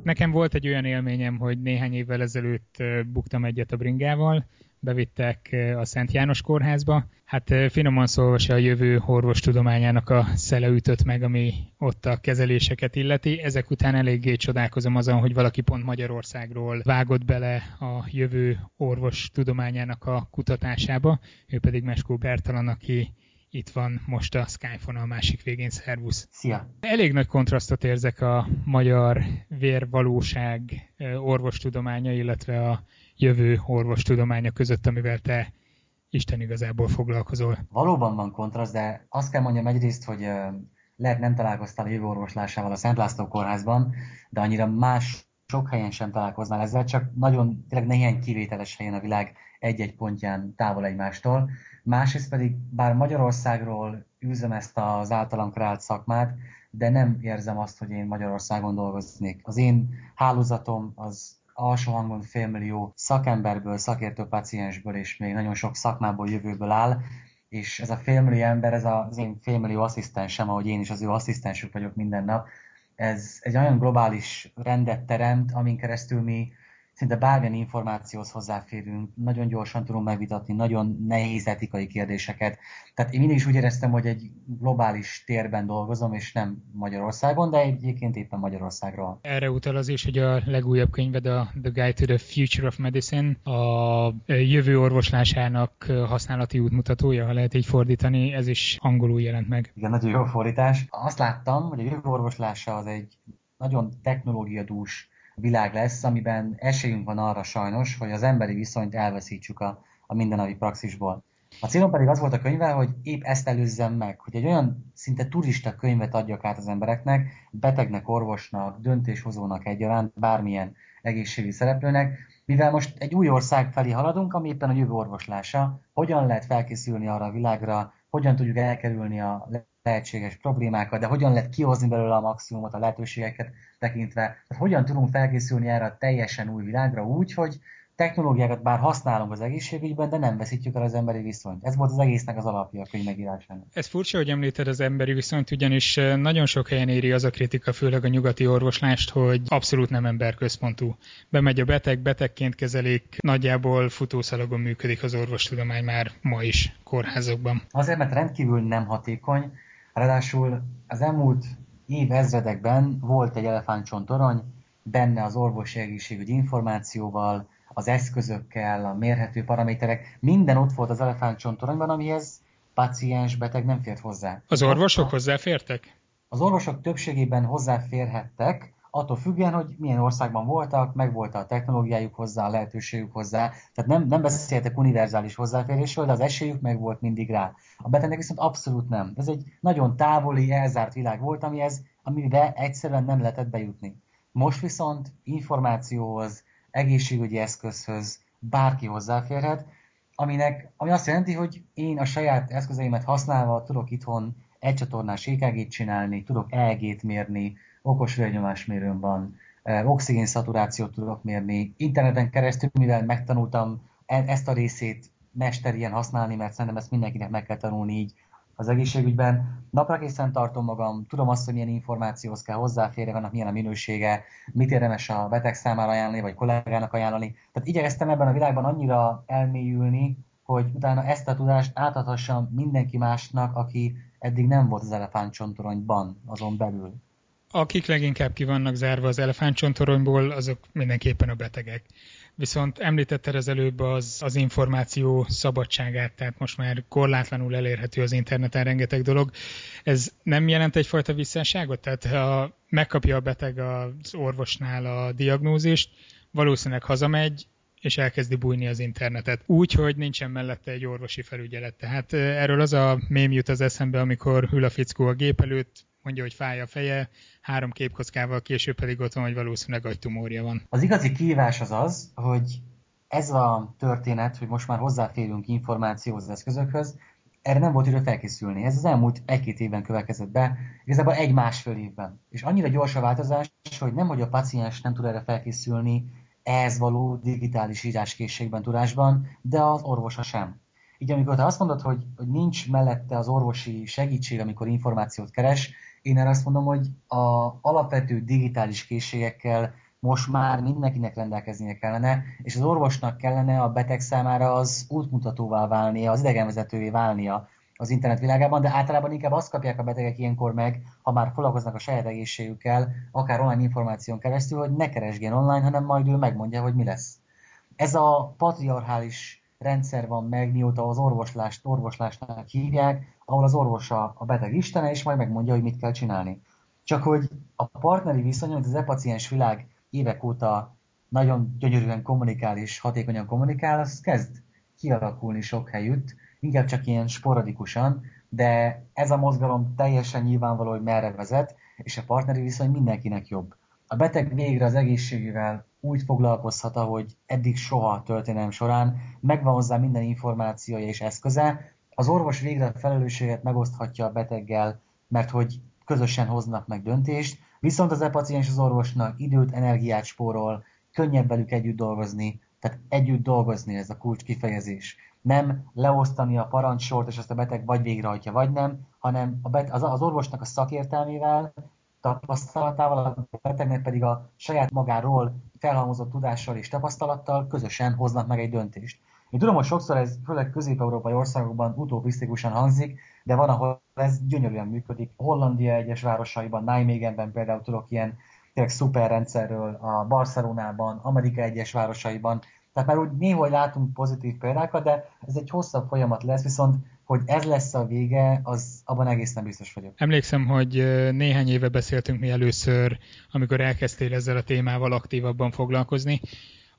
Nekem volt egy olyan élményem, hogy néhány évvel ezelőtt buktam egyet a bringával, bevittek a Szent János kórházba. Hát finoman szólva se a jövő orvostudományának a szele ütött meg, ami ott a kezeléseket illeti. Ezek után eléggé csodálkozom azon, hogy valaki pont Magyarországról vágott bele a jövő orvostudományának a kutatásába. Ő pedig Meskó Bertalan, aki itt van most a Skyphone a másik végén, szervusz. Szia! Elég nagy kontrasztot érzek a magyar vérvalóság orvostudománya, illetve a jövő orvostudománya között, amivel te Isten igazából foglalkozol. Valóban van kontraszt, de azt kell mondjam egyrészt, hogy lehet nem találkoztál jövő orvoslásával a Szent László kórházban, de annyira más sok helyen sem találkoznál ezzel, csak nagyon tényleg néhány kivételes helyen a világ egy-egy pontján távol egymástól. Másrészt pedig, bár Magyarországról űzem ezt az általam kreált szakmát, de nem érzem azt, hogy én Magyarországon dolgoznék. Az én hálózatom az alsó hangon félmillió szakemberből, szakértő paciensből és még nagyon sok szakmából jövőből áll, és ez a félmillió ember, ez az én félmillió asszisztensem, ahogy én is az ő asszisztensük vagyok minden nap, ez egy olyan globális rendet teremt, amin keresztül mi szinte bármilyen információhoz hozzáférünk, nagyon gyorsan tudunk megvitatni nagyon nehéz etikai kérdéseket. Tehát én mindig is úgy éreztem, hogy egy globális térben dolgozom, és nem Magyarországon, de egyébként éppen Magyarországról. Erre utal az is, hogy a legújabb könyved a The Guide to the Future of Medicine, a jövő orvoslásának használati útmutatója, ha lehet így fordítani, ez is angolul jelent meg. Igen, nagyon jó fordítás. Azt láttam, hogy a jövő orvoslása az egy nagyon technológiadús világ lesz, amiben esélyünk van arra sajnos, hogy az emberi viszonyt elveszítsük a, a mindennapi praxisból. A célom pedig az volt a könyvvel, hogy épp ezt előzzem meg, hogy egy olyan szinte turista könyvet adjak át az embereknek, betegnek, orvosnak, döntéshozónak egyaránt, bármilyen egészségügyi szereplőnek, mivel most egy új ország felé haladunk, ami éppen a jövő orvoslása, hogyan lehet felkészülni arra a világra, hogyan tudjuk elkerülni a lehetséges problémákat, de hogyan lehet kihozni belőle a maximumot, a lehetőségeket tekintve. Tehát hogyan tudunk felkészülni erre a teljesen új világra úgy, hogy technológiákat bár használunk az egészségügyben, de nem veszítjük el az emberi viszonyt. Ez volt az egésznek az alapja a könyv megírásának. Ez furcsa, hogy említed az emberi viszonyt, ugyanis nagyon sok helyen éri az a kritika, főleg a nyugati orvoslást, hogy abszolút nem emberközpontú. Bemegy a beteg, betegként kezelik, nagyjából futószalagon működik az orvostudomány már ma is kórházokban. Azért, mert rendkívül nem hatékony, Ráadásul az elmúlt év ezredekben volt egy elefántcsontorony, benne az orvosi egészségügyi információval, az eszközökkel, a mérhető paraméterek, minden ott volt az elefántcsontoronyban, amihez paciens, beteg nem fért hozzá. Az orvosok hozzáfértek? Az orvosok többségében hozzáférhettek, attól függően, hogy milyen országban voltak, meg volt a technológiájuk hozzá, a lehetőségük hozzá. Tehát nem, nem beszéltek univerzális hozzáférésről, de az esélyük meg volt mindig rá. A betegnek viszont abszolút nem. Ez egy nagyon távoli, elzárt világ volt, amihez, amiben egyszerűen nem lehetett bejutni. Most viszont információhoz, egészségügyi eszközhöz bárki hozzáférhet, aminek, ami azt jelenti, hogy én a saját eszközeimet használva tudok itthon egy csatornás EKG-t csinálni, tudok EEG-t mérni, okos vérnyomásmérőm van, oxigén szaturációt tudok mérni, interneten keresztül, mivel megtanultam e- ezt a részét mesterien használni, mert szerintem ezt mindenkinek meg kell tanulni így az egészségügyben. Napra készen tartom magam, tudom azt, hogy milyen információhoz kell hozzáférni, annak milyen a minősége, mit érdemes a beteg számára ajánlani, vagy kollégának ajánlani. Tehát igyekeztem ebben a világban annyira elmélyülni, hogy utána ezt a tudást átadhassam mindenki másnak, aki eddig nem volt az elefántcsontoronyban, azon belül akik leginkább ki vannak zárva az elefántcsontoronyból, azok mindenképpen a betegek. Viszont említetted az előbb az, az információ szabadságát, tehát most már korlátlanul elérhető az interneten rengeteg dolog. Ez nem jelent egyfajta visszásságot? Tehát ha megkapja a beteg az orvosnál a diagnózist, valószínűleg hazamegy, és elkezdi bújni az internetet. Úgy, hogy nincsen mellette egy orvosi felügyelet. Tehát erről az a mém jut az eszembe, amikor ül a fickó a gép előtt, mondja, hogy fáj a feje, három képkockával, később pedig ott van, hogy valószínűleg agytumorja van. Az igazi kihívás az az, hogy ez a történet, hogy most már hozzáférünk információhoz, az eszközökhöz, erre nem volt idő felkészülni. Ez az elmúlt egy-két évben következett be, igazából egy-másfél évben. És annyira gyors a változás, hogy nem, hogy a paciens nem tud erre felkészülni, ehhez való digitális íráskészségben, tudásban, de az orvosa sem. Így amikor te azt mondod, hogy, hogy nincs mellette az orvosi segítség, amikor információt keres, én erre azt mondom, hogy a alapvető digitális készségekkel most már mindenkinek rendelkeznie kellene, és az orvosnak kellene a beteg számára az útmutatóvá válnia, az idegenvezetővé válnia az internet világában, de általában inkább azt kapják a betegek ilyenkor meg, ha már foglalkoznak a saját egészségükkel, akár online információn keresztül, hogy ne keresgén online, hanem majd ő megmondja, hogy mi lesz. Ez a patriarchális rendszer van meg, mióta az orvoslást orvoslásnak hívják, ahol az orvosa a beteg istene, és majd megmondja, hogy mit kell csinálni. Csak hogy a partneri viszony, amit az e-paciens világ évek óta nagyon gyönyörűen kommunikál és hatékonyan kommunikál, az kezd kialakulni sok helyütt, inkább csak ilyen sporadikusan, de ez a mozgalom teljesen nyilvánvaló, hogy merre vezet, és a partneri viszony mindenkinek jobb. A beteg végre az egészségével úgy foglalkozhat, ahogy eddig soha a történelem során, megvan hozzá minden információja és eszköze, az orvos végre a felelősséget megoszthatja a beteggel, mert hogy közösen hoznak meg döntést, viszont az e-paciens az orvosnak időt, energiát spórol, könnyebb velük együtt dolgozni, tehát együtt dolgozni ez a kulcs kifejezés. Nem leosztani a parancsort, és azt a beteg vagy végrehajtja, vagy nem, hanem a bet- az, az orvosnak a szakértelmével, tapasztalatával, a betegnek pedig a saját magáról felhalmozott tudással és tapasztalattal közösen hoznak meg egy döntést. Én tudom, hogy sokszor ez főleg közép-európai országokban utopisztikusan hangzik, de van, ahol ez gyönyörűen működik. Hollandia egyes városaiban, Nijmegenben például tudok ilyen tényleg szuper rendszerről, a Barcelonában, Amerika egyes városaiban. Tehát már úgy néha látunk pozitív példákat, de ez egy hosszabb folyamat lesz, viszont hogy ez lesz a vége, az abban egészen biztos vagyok. Emlékszem, hogy néhány éve beszéltünk mi először, amikor elkezdtél ezzel a témával aktívabban foglalkozni,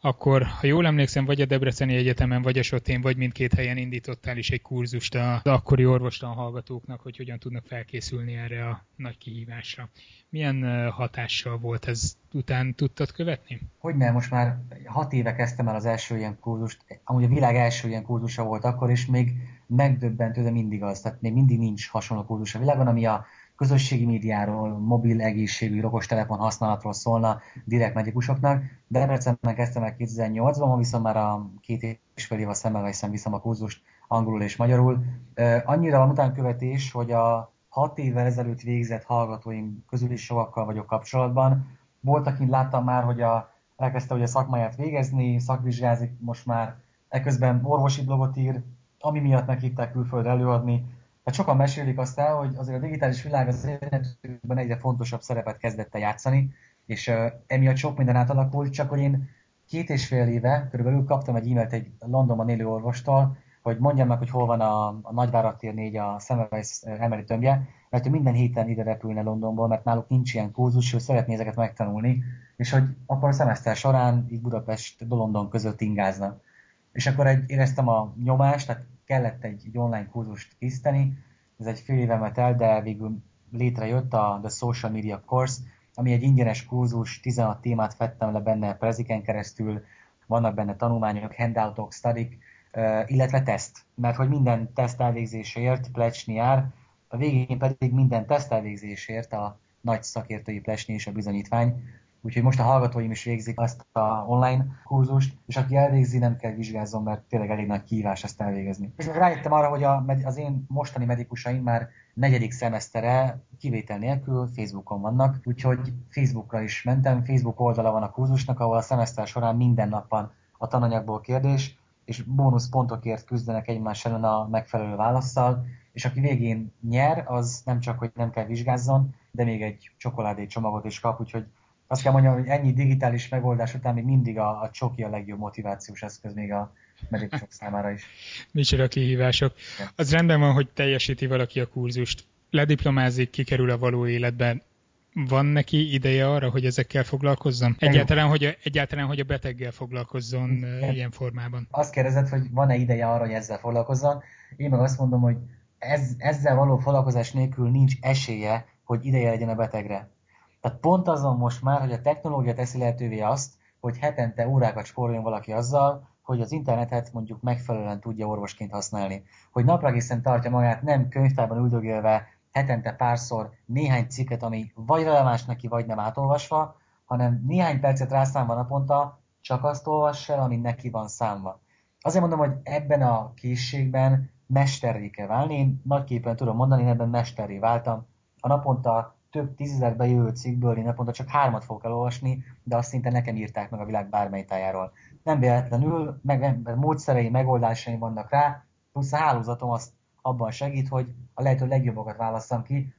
akkor, ha jól emlékszem, vagy a Debreceni Egyetemen, vagy a Sotén, vagy mindkét helyen indítottál is egy kurzust az akkori orvostan hallgatóknak, hogy hogyan tudnak felkészülni erre a nagy kihívásra. Milyen hatással volt ez? Után tudtad követni? Hogy nem, most már hat éve kezdtem el az első ilyen kurzust. Amúgy a világ első ilyen kurzusa volt akkor, és még megdöbbentő, de mindig az. Tehát még mindig nincs hasonló kurzus a világon, ami a közösségi médiáról, mobil egészségügy, okostelefon használatról szólna direkt medikusoknak. De Debrecenben kezdtem el 2008-ban, ma viszont már a két és fél év a szemmelveszem viszem a kurzust angolul és magyarul. Annyira van utánkövetés, hogy a hat évvel ezelőtt végzett hallgatóim közül is sokakkal vagyok kapcsolatban. Volt, akin láttam már, hogy a, elkezdte ugye a szakmáját végezni, szakvizsgázik most már, eközben orvosi blogot ír, ami miatt meghívták külföldre előadni, tehát sokan mesélik azt el, hogy azért a digitális világ az életükben egyre fontosabb szerepet kezdett el játszani, és uh, emiatt sok minden átalakult, csak hogy én két és fél éve körülbelül kaptam egy e-mailt egy Londonban élő orvostól, hogy mondjam meg, hogy hol van a, a Nagyvárat tér 4 a Semmelweis emeli tömbje, mert ő minden héten ide repülne Londonból, mert náluk nincs ilyen kurzus, ő szeretné ezeket megtanulni, és hogy akkor a szemeszter során így Budapest, London között ingázna. És akkor egy, éreztem a nyomást, tehát kellett egy, egy online kurzust készíteni, ez egy fél éve el, de végül létrejött a The Social Media Course, ami egy ingyenes kurzus, 16 témát fettem le benne preziken keresztül, vannak benne tanulmányok, handoutok, studik, illetve teszt, mert hogy minden teszt elvégzéséért plecsni jár, a végén pedig minden teszt elvégzésért a nagy szakértői plecsni és a bizonyítvány, Úgyhogy most a hallgatóim is végzik azt a online kurzust, és aki elvégzi, nem kell vizsgázzon, mert tényleg elég nagy kihívás ezt elvégezni. És rájöttem arra, hogy a, az én mostani medikusaim már negyedik szemesztere kivétel nélkül Facebookon vannak, úgyhogy Facebookra is mentem, Facebook oldala van a kurzusnak, ahol a szemeszter során minden nap a tananyagból kérdés, és bónuszpontokért küzdenek egymás ellen a megfelelő válaszsal, és aki végén nyer, az nem csak, hogy nem kell vizsgázzon, de még egy csokoládé csomagot is kap, úgyhogy azt kell mondjam, hogy ennyi digitális megoldás után még mindig a, a csoki a legjobb motivációs eszköz még a medikusok számára is. Micsoda kihívások. Az rendben van, hogy teljesíti valaki a kurzust, lediplomázik, kikerül a való életben, van neki ideje arra, hogy ezekkel foglalkozzon? Egyáltalán, hogy a, egyáltalán, hogy a beteggel foglalkozzon Igen. ilyen formában? Azt kérdezed, hogy van-e ideje arra, hogy ezzel foglalkozzon? Én meg azt mondom, hogy ez, ezzel való foglalkozás nélkül nincs esélye, hogy ideje legyen a betegre. Tehát pont azon most már, hogy a technológia teszi lehetővé azt, hogy hetente órákat spóroljon valaki azzal, hogy az internetet mondjuk megfelelően tudja orvosként használni. Hogy napragészen tartja magát nem könyvtárban üldögélve hetente párszor néhány cikket, ami vagy releváns neki, vagy nem átolvasva, hanem néhány percet rászámva naponta csak azt olvass el, ami neki van számva. Azért mondom, hogy ebben a készségben mesterré kell válni. Én nagyképpen tudom mondani, én ebben mesterré váltam. A naponta több tízezer bejövő cikkből én naponta csak hármat fogok elolvasni, de azt szinte nekem írták meg a világ bármely tájáról. Nem véletlenül, meg, meg módszerei, megoldásai vannak rá, plusz a hálózatom azt abban segít, hogy a lehető legjobbakat válasszam ki.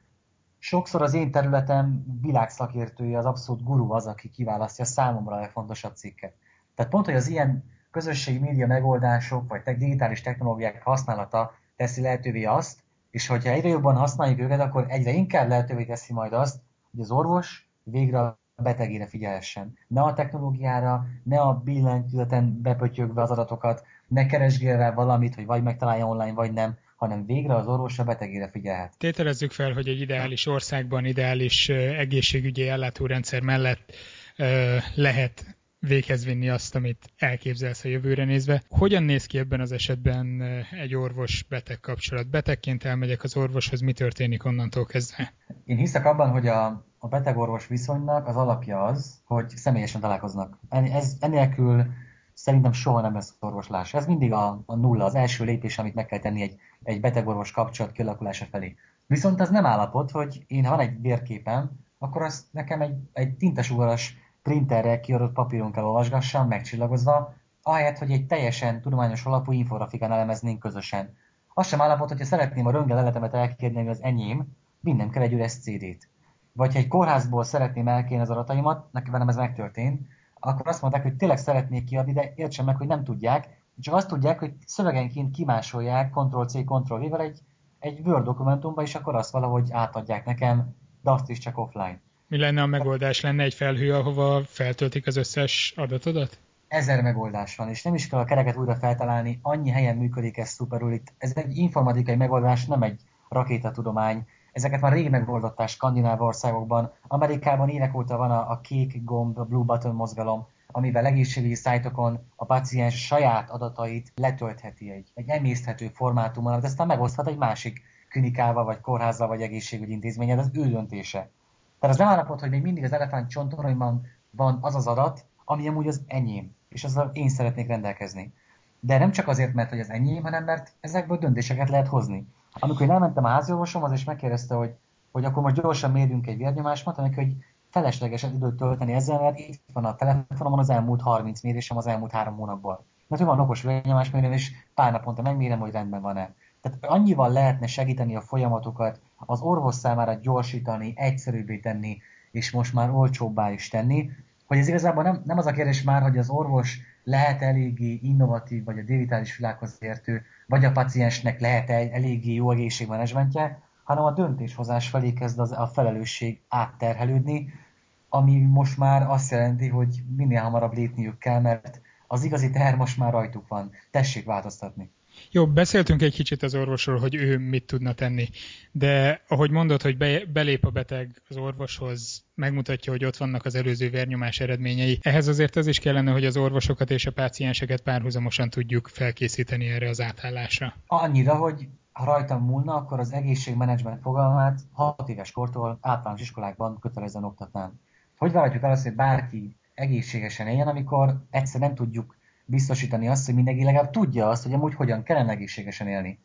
Sokszor az én területem világszakértője, az abszolút guru az, aki kiválasztja számomra a legfontosabb cikket. Tehát pont, hogy az ilyen közösségi média megoldások, vagy digitális technológiák használata teszi lehetővé azt, és hogyha egyre jobban használjuk őket, akkor egyre inkább lehetővé teszi majd azt, hogy az orvos végre a betegére figyelhessen. Ne a technológiára, ne a billentyűzeten bepötyögve az adatokat, ne keresgélve valamit, hogy vagy megtalálja online, vagy nem, hanem végre az orvos a betegére figyelhet. Tételezzük fel, hogy egy ideális országban, ideális egészségügyi ellátórendszer mellett lehet véghez vinni azt, amit elképzelsz a jövőre nézve. Hogyan néz ki ebben az esetben egy orvos-beteg kapcsolat? Betegként elmegyek az orvoshoz, mi történik onnantól kezdve? Én hiszek abban, hogy a, a beteg-orvos viszonynak az alapja az, hogy személyesen találkoznak. Ez, enélkül szerintem soha nem lesz orvoslás. Ez mindig a, a nulla, az első lépés, amit meg kell tenni egy, egy beteg-orvos kapcsolat kialakulása felé. Viszont az nem állapot, hogy én, ha van egy vérképem, akkor azt nekem egy, egy tintasugaras printerrel kiadott papíron kell olvasgassam, megcsillagozva, ahelyett, hogy egy teljesen tudományos alapú infografikán elemeznénk közösen. Az sem állapot, hogyha szeretném a röntgen leletemet elkérni, ami az enyém, vinnem kell egy üres CD-t. Vagy ha egy kórházból szeretném elkérni az adataimat, nekem velem ez megtörtént, akkor azt mondták, hogy tényleg szeretnék kiadni, de értsen meg, hogy nem tudják, csak azt tudják, hogy szövegenként kimásolják Ctrl-C, Ctrl-V-vel egy, egy Word dokumentumba, és akkor azt valahogy átadják nekem, de azt is csak offline. Mi lenne a megoldás? Lenne egy felhő, ahova feltöltik az összes adatodat? Ezer megoldás van, és nem is kell a kereket újra feltalálni, annyi helyen működik ez szuperül. Itt ez egy informatikai megoldás, nem egy rakétatudomány. Ezeket már rég megoldották skandináv országokban. Amerikában évek óta van a, a kék gomb, a blue button mozgalom, amivel egészségügyi szájtokon a paciens saját adatait letöltheti egy, egy emészthető formátumon, amit aztán megoszthat egy másik klinikával, vagy kórházzal, vagy egészségügyi intézményed, az ő döntése. Tehát az nem állapot, hogy még mindig az elefánt csontoraimban van az az adat, ami amúgy az enyém, és azzal én szeretnék rendelkezni. De nem csak azért, mert hogy az enyém, hanem mert ezekből döntéseket lehet hozni. Amikor én elmentem a háziorvosomhoz, és megkérdezte, hogy, hogy akkor most gyorsan mérjünk egy vérnyomást, mondtam hogy felesleges időt tölteni ezzel, mert itt van a telefonomon az elmúlt 30 mérésem az elmúlt három hónapból. Mert hogy van okos vérnyomásmérőm, és pár naponta megmérem, hogy rendben van-e. Tehát annyival lehetne segíteni a folyamatokat, az orvos számára gyorsítani, egyszerűbbé tenni, és most már olcsóbbá is tenni, hogy ez igazából nem, nem az a kérdés már, hogy az orvos lehet eléggé innovatív, vagy a digitális világhoz értő, vagy a paciensnek lehet eléggé jó egészségmenedzsmentje, hanem a döntéshozás felé kezd az, a felelősség átterhelődni, ami most már azt jelenti, hogy minél hamarabb lépniük kell, mert az igazi teher most már rajtuk van. Tessék változtatni. Jó, beszéltünk egy kicsit az orvosról, hogy ő mit tudna tenni, de ahogy mondod, hogy be, belép a beteg az orvoshoz, megmutatja, hogy ott vannak az előző vérnyomás eredményei. Ehhez azért az is kellene, hogy az orvosokat és a pácienseket párhuzamosan tudjuk felkészíteni erre az átállásra. Annyira, hogy ha rajtam múlna, akkor az egészségmenedzsment fogalmát 6 éves kortól általános iskolákban kötelezően oktatnám. Hogy várhatjuk el azt, hogy bárki egészségesen éljen, amikor egyszer nem tudjuk biztosítani azt, hogy mindenki legalább tudja azt, hogy amúgy hogyan kellene egészségesen élni.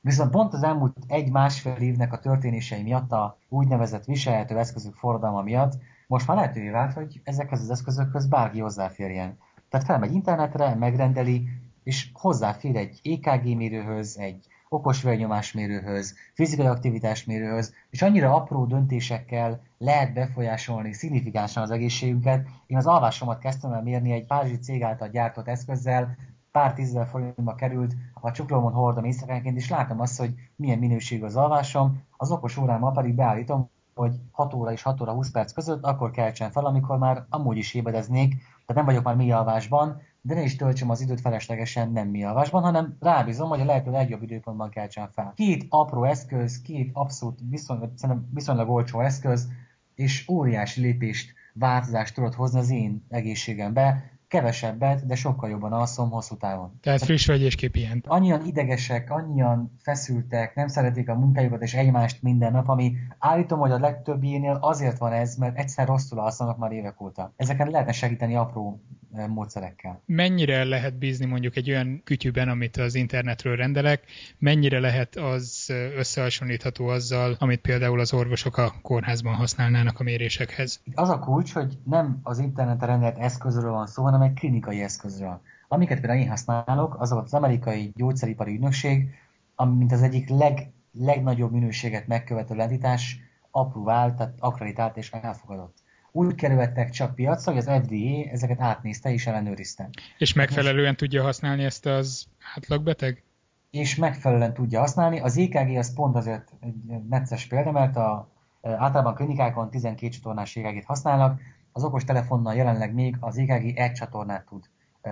Viszont pont az elmúlt egy-másfél évnek a történései miatt, a úgynevezett viselhető eszközök forradalma miatt, most már lehetővé vált, hogy ezekhez az eszközökhöz bárki hozzáférjen. Tehát felmegy internetre, megrendeli, és hozzáfér egy EKG mérőhöz, egy okos vérnyomásmérőhöz, fizikai aktivitásmérőhöz, és annyira apró döntésekkel lehet befolyásolni szignifikánsan az egészségünket. Én az alvásomat kezdtem el mérni egy párizsi cég által gyártott eszközzel, pár tízezer forintba került, a csuklómon hordom éjszakánként, és látom azt, hogy milyen minőségű az alvásom, az okos órámmal pedig beállítom, hogy 6 óra és 6 óra 20 perc között akkor keltsen fel, amikor már amúgy is ébredeznék, tehát nem vagyok már mély alvásban, de ne is töltsem az időt feleslegesen nem mi alvásban, hanem rábízom, hogy a lehető legjobb időpontban keltsen fel. Két apró eszköz, két abszolút viszonylag, viszonylag olcsó eszköz, és óriási lépést, változást tudod hozni az én egészségembe. kevesebbet, de sokkal jobban alszom hosszú távon. Tehát friss vagy és kipihent. Annyian idegesek, annyian feszültek, nem szeretik a munkájukat és egymást minden nap, ami állítom, hogy a legtöbbjénél azért van ez, mert egyszer rosszul alszanak már évek óta. Ezeken lehetne segíteni apró módszerekkel. Mennyire lehet bízni mondjuk egy olyan kütyűben, amit az internetről rendelek, mennyire lehet az összehasonlítható azzal, amit például az orvosok a kórházban használnának a mérésekhez? Az a kulcs, hogy nem az interneten rendelt eszközről van szó, hanem egy klinikai eszközről. Amiket például én használok, az az amerikai gyógyszeripari ügynökség, ami mint az egyik leg, legnagyobb minőséget megkövető entitás, approvált, tehát akreditált és elfogadott úgy kerültek csak piacra, hogy az FDA ezeket átnézte és ellenőrizte. És megfelelően Most, tudja használni ezt az átlagbeteg? És megfelelően tudja használni. Az EKG az pont azért egy necces példa, mert a, általában a klinikákon 12 csatornás EKG-t használnak, az okos telefonnal jelenleg még az EKG egy csatornát tud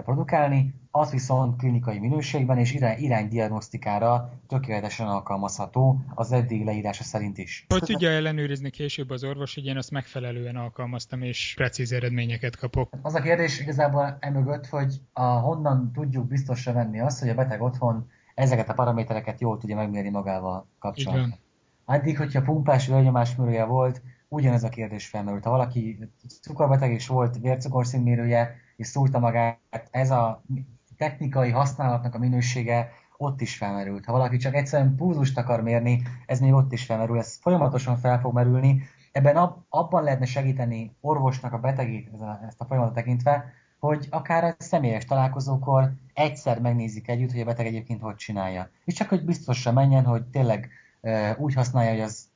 produkálni, az viszont klinikai minőségben és irány, iránydiagnosztikára tökéletesen alkalmazható az eddig leírása szerint is. Hogy tudja ellenőrizni később az orvos, hogy én azt megfelelően alkalmaztam és precíz eredményeket kapok? Az a kérdés igazából emögött, hogy a, honnan tudjuk biztosra venni azt, hogy a beteg otthon ezeket a paramétereket jól tudja megmérni magával kapcsolatban. Addig, hogyha pumpás vérnyomásmérője volt, ugyanez a kérdés felmerült. Ha valaki cukorbeteg és volt vércukorszínmérője, és szúrta magát, ez a technikai használatnak a minősége ott is felmerült. Ha valaki csak egyszerűen púzust akar mérni, ez még ott is felmerül, ez folyamatosan fel fog merülni. Ebben ab, abban lehetne segíteni orvosnak a betegét, ezt a folyamatot tekintve, hogy akár egy személyes találkozókor egyszer megnézik együtt, hogy a beteg egyébként hogy csinálja. És csak hogy biztosra menjen, hogy tényleg e, úgy használja, hogy az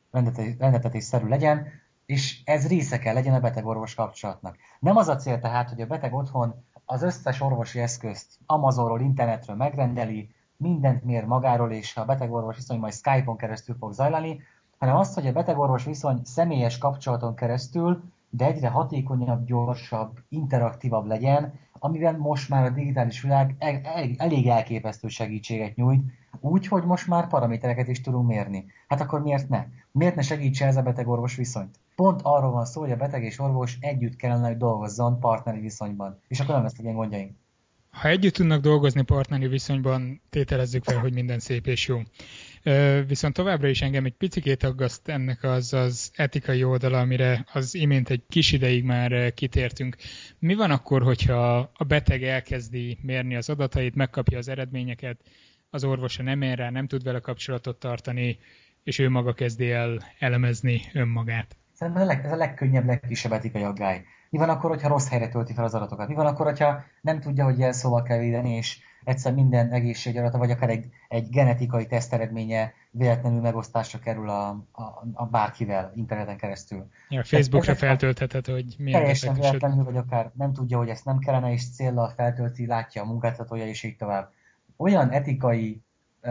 rendetetésszerű legyen, és ez része kell legyen a beteg-orvos kapcsolatnak. Nem az a cél tehát, hogy a beteg otthon az összes orvosi eszközt Amazonról, internetről megrendeli, mindent mér magáról, és a beteg-orvos viszony majd Skype-on keresztül fog zajlani, hanem azt, hogy a beteg-orvos viszony személyes kapcsolaton keresztül, de egyre hatékonyabb, gyorsabb, interaktívabb legyen, amivel most már a digitális világ elég elképesztő segítséget nyújt, úgy, hogy most már paramétereket is tudunk mérni. Hát akkor miért ne? Miért ne segítse ez a beteg-orvos viszonyt? Pont arról van szó, hogy a beteg és orvos együtt kellene, hogy dolgozzon partneri viszonyban. És akkor nem lesznek ilyen gondjaink. Ha együtt tudnak dolgozni partneri viszonyban, tételezzük fel, hogy minden szép és jó. Viszont továbbra is engem egy picikét aggaszt ennek az, az etikai oldala, amire az imént egy kis ideig már kitértünk. Mi van akkor, hogyha a beteg elkezdi mérni az adatait, megkapja az eredményeket, az orvosa nem ér rá, nem tud vele kapcsolatot tartani, és ő maga kezdi el elemezni önmagát? Szerintem ez a legkönnyebb, legkisebb etikai aggály. Mi van akkor, hogyha rossz helyre tölti fel az adatokat? Mi van akkor, hogyha nem tudja, hogy jelszóval kell védeni, és egyszer minden egészséggyarata, vagy akár egy, egy genetikai teszt eredménye véletlenül megosztásra kerül a, a, a bárkivel interneten keresztül. Ja, Facebookra feltöltheted, hogy milyen Teljesen véletlenül, vagy akár nem tudja, hogy ezt nem kellene, és célra feltölti, látja a munkáltatója, és így tovább. Olyan etikai, uh,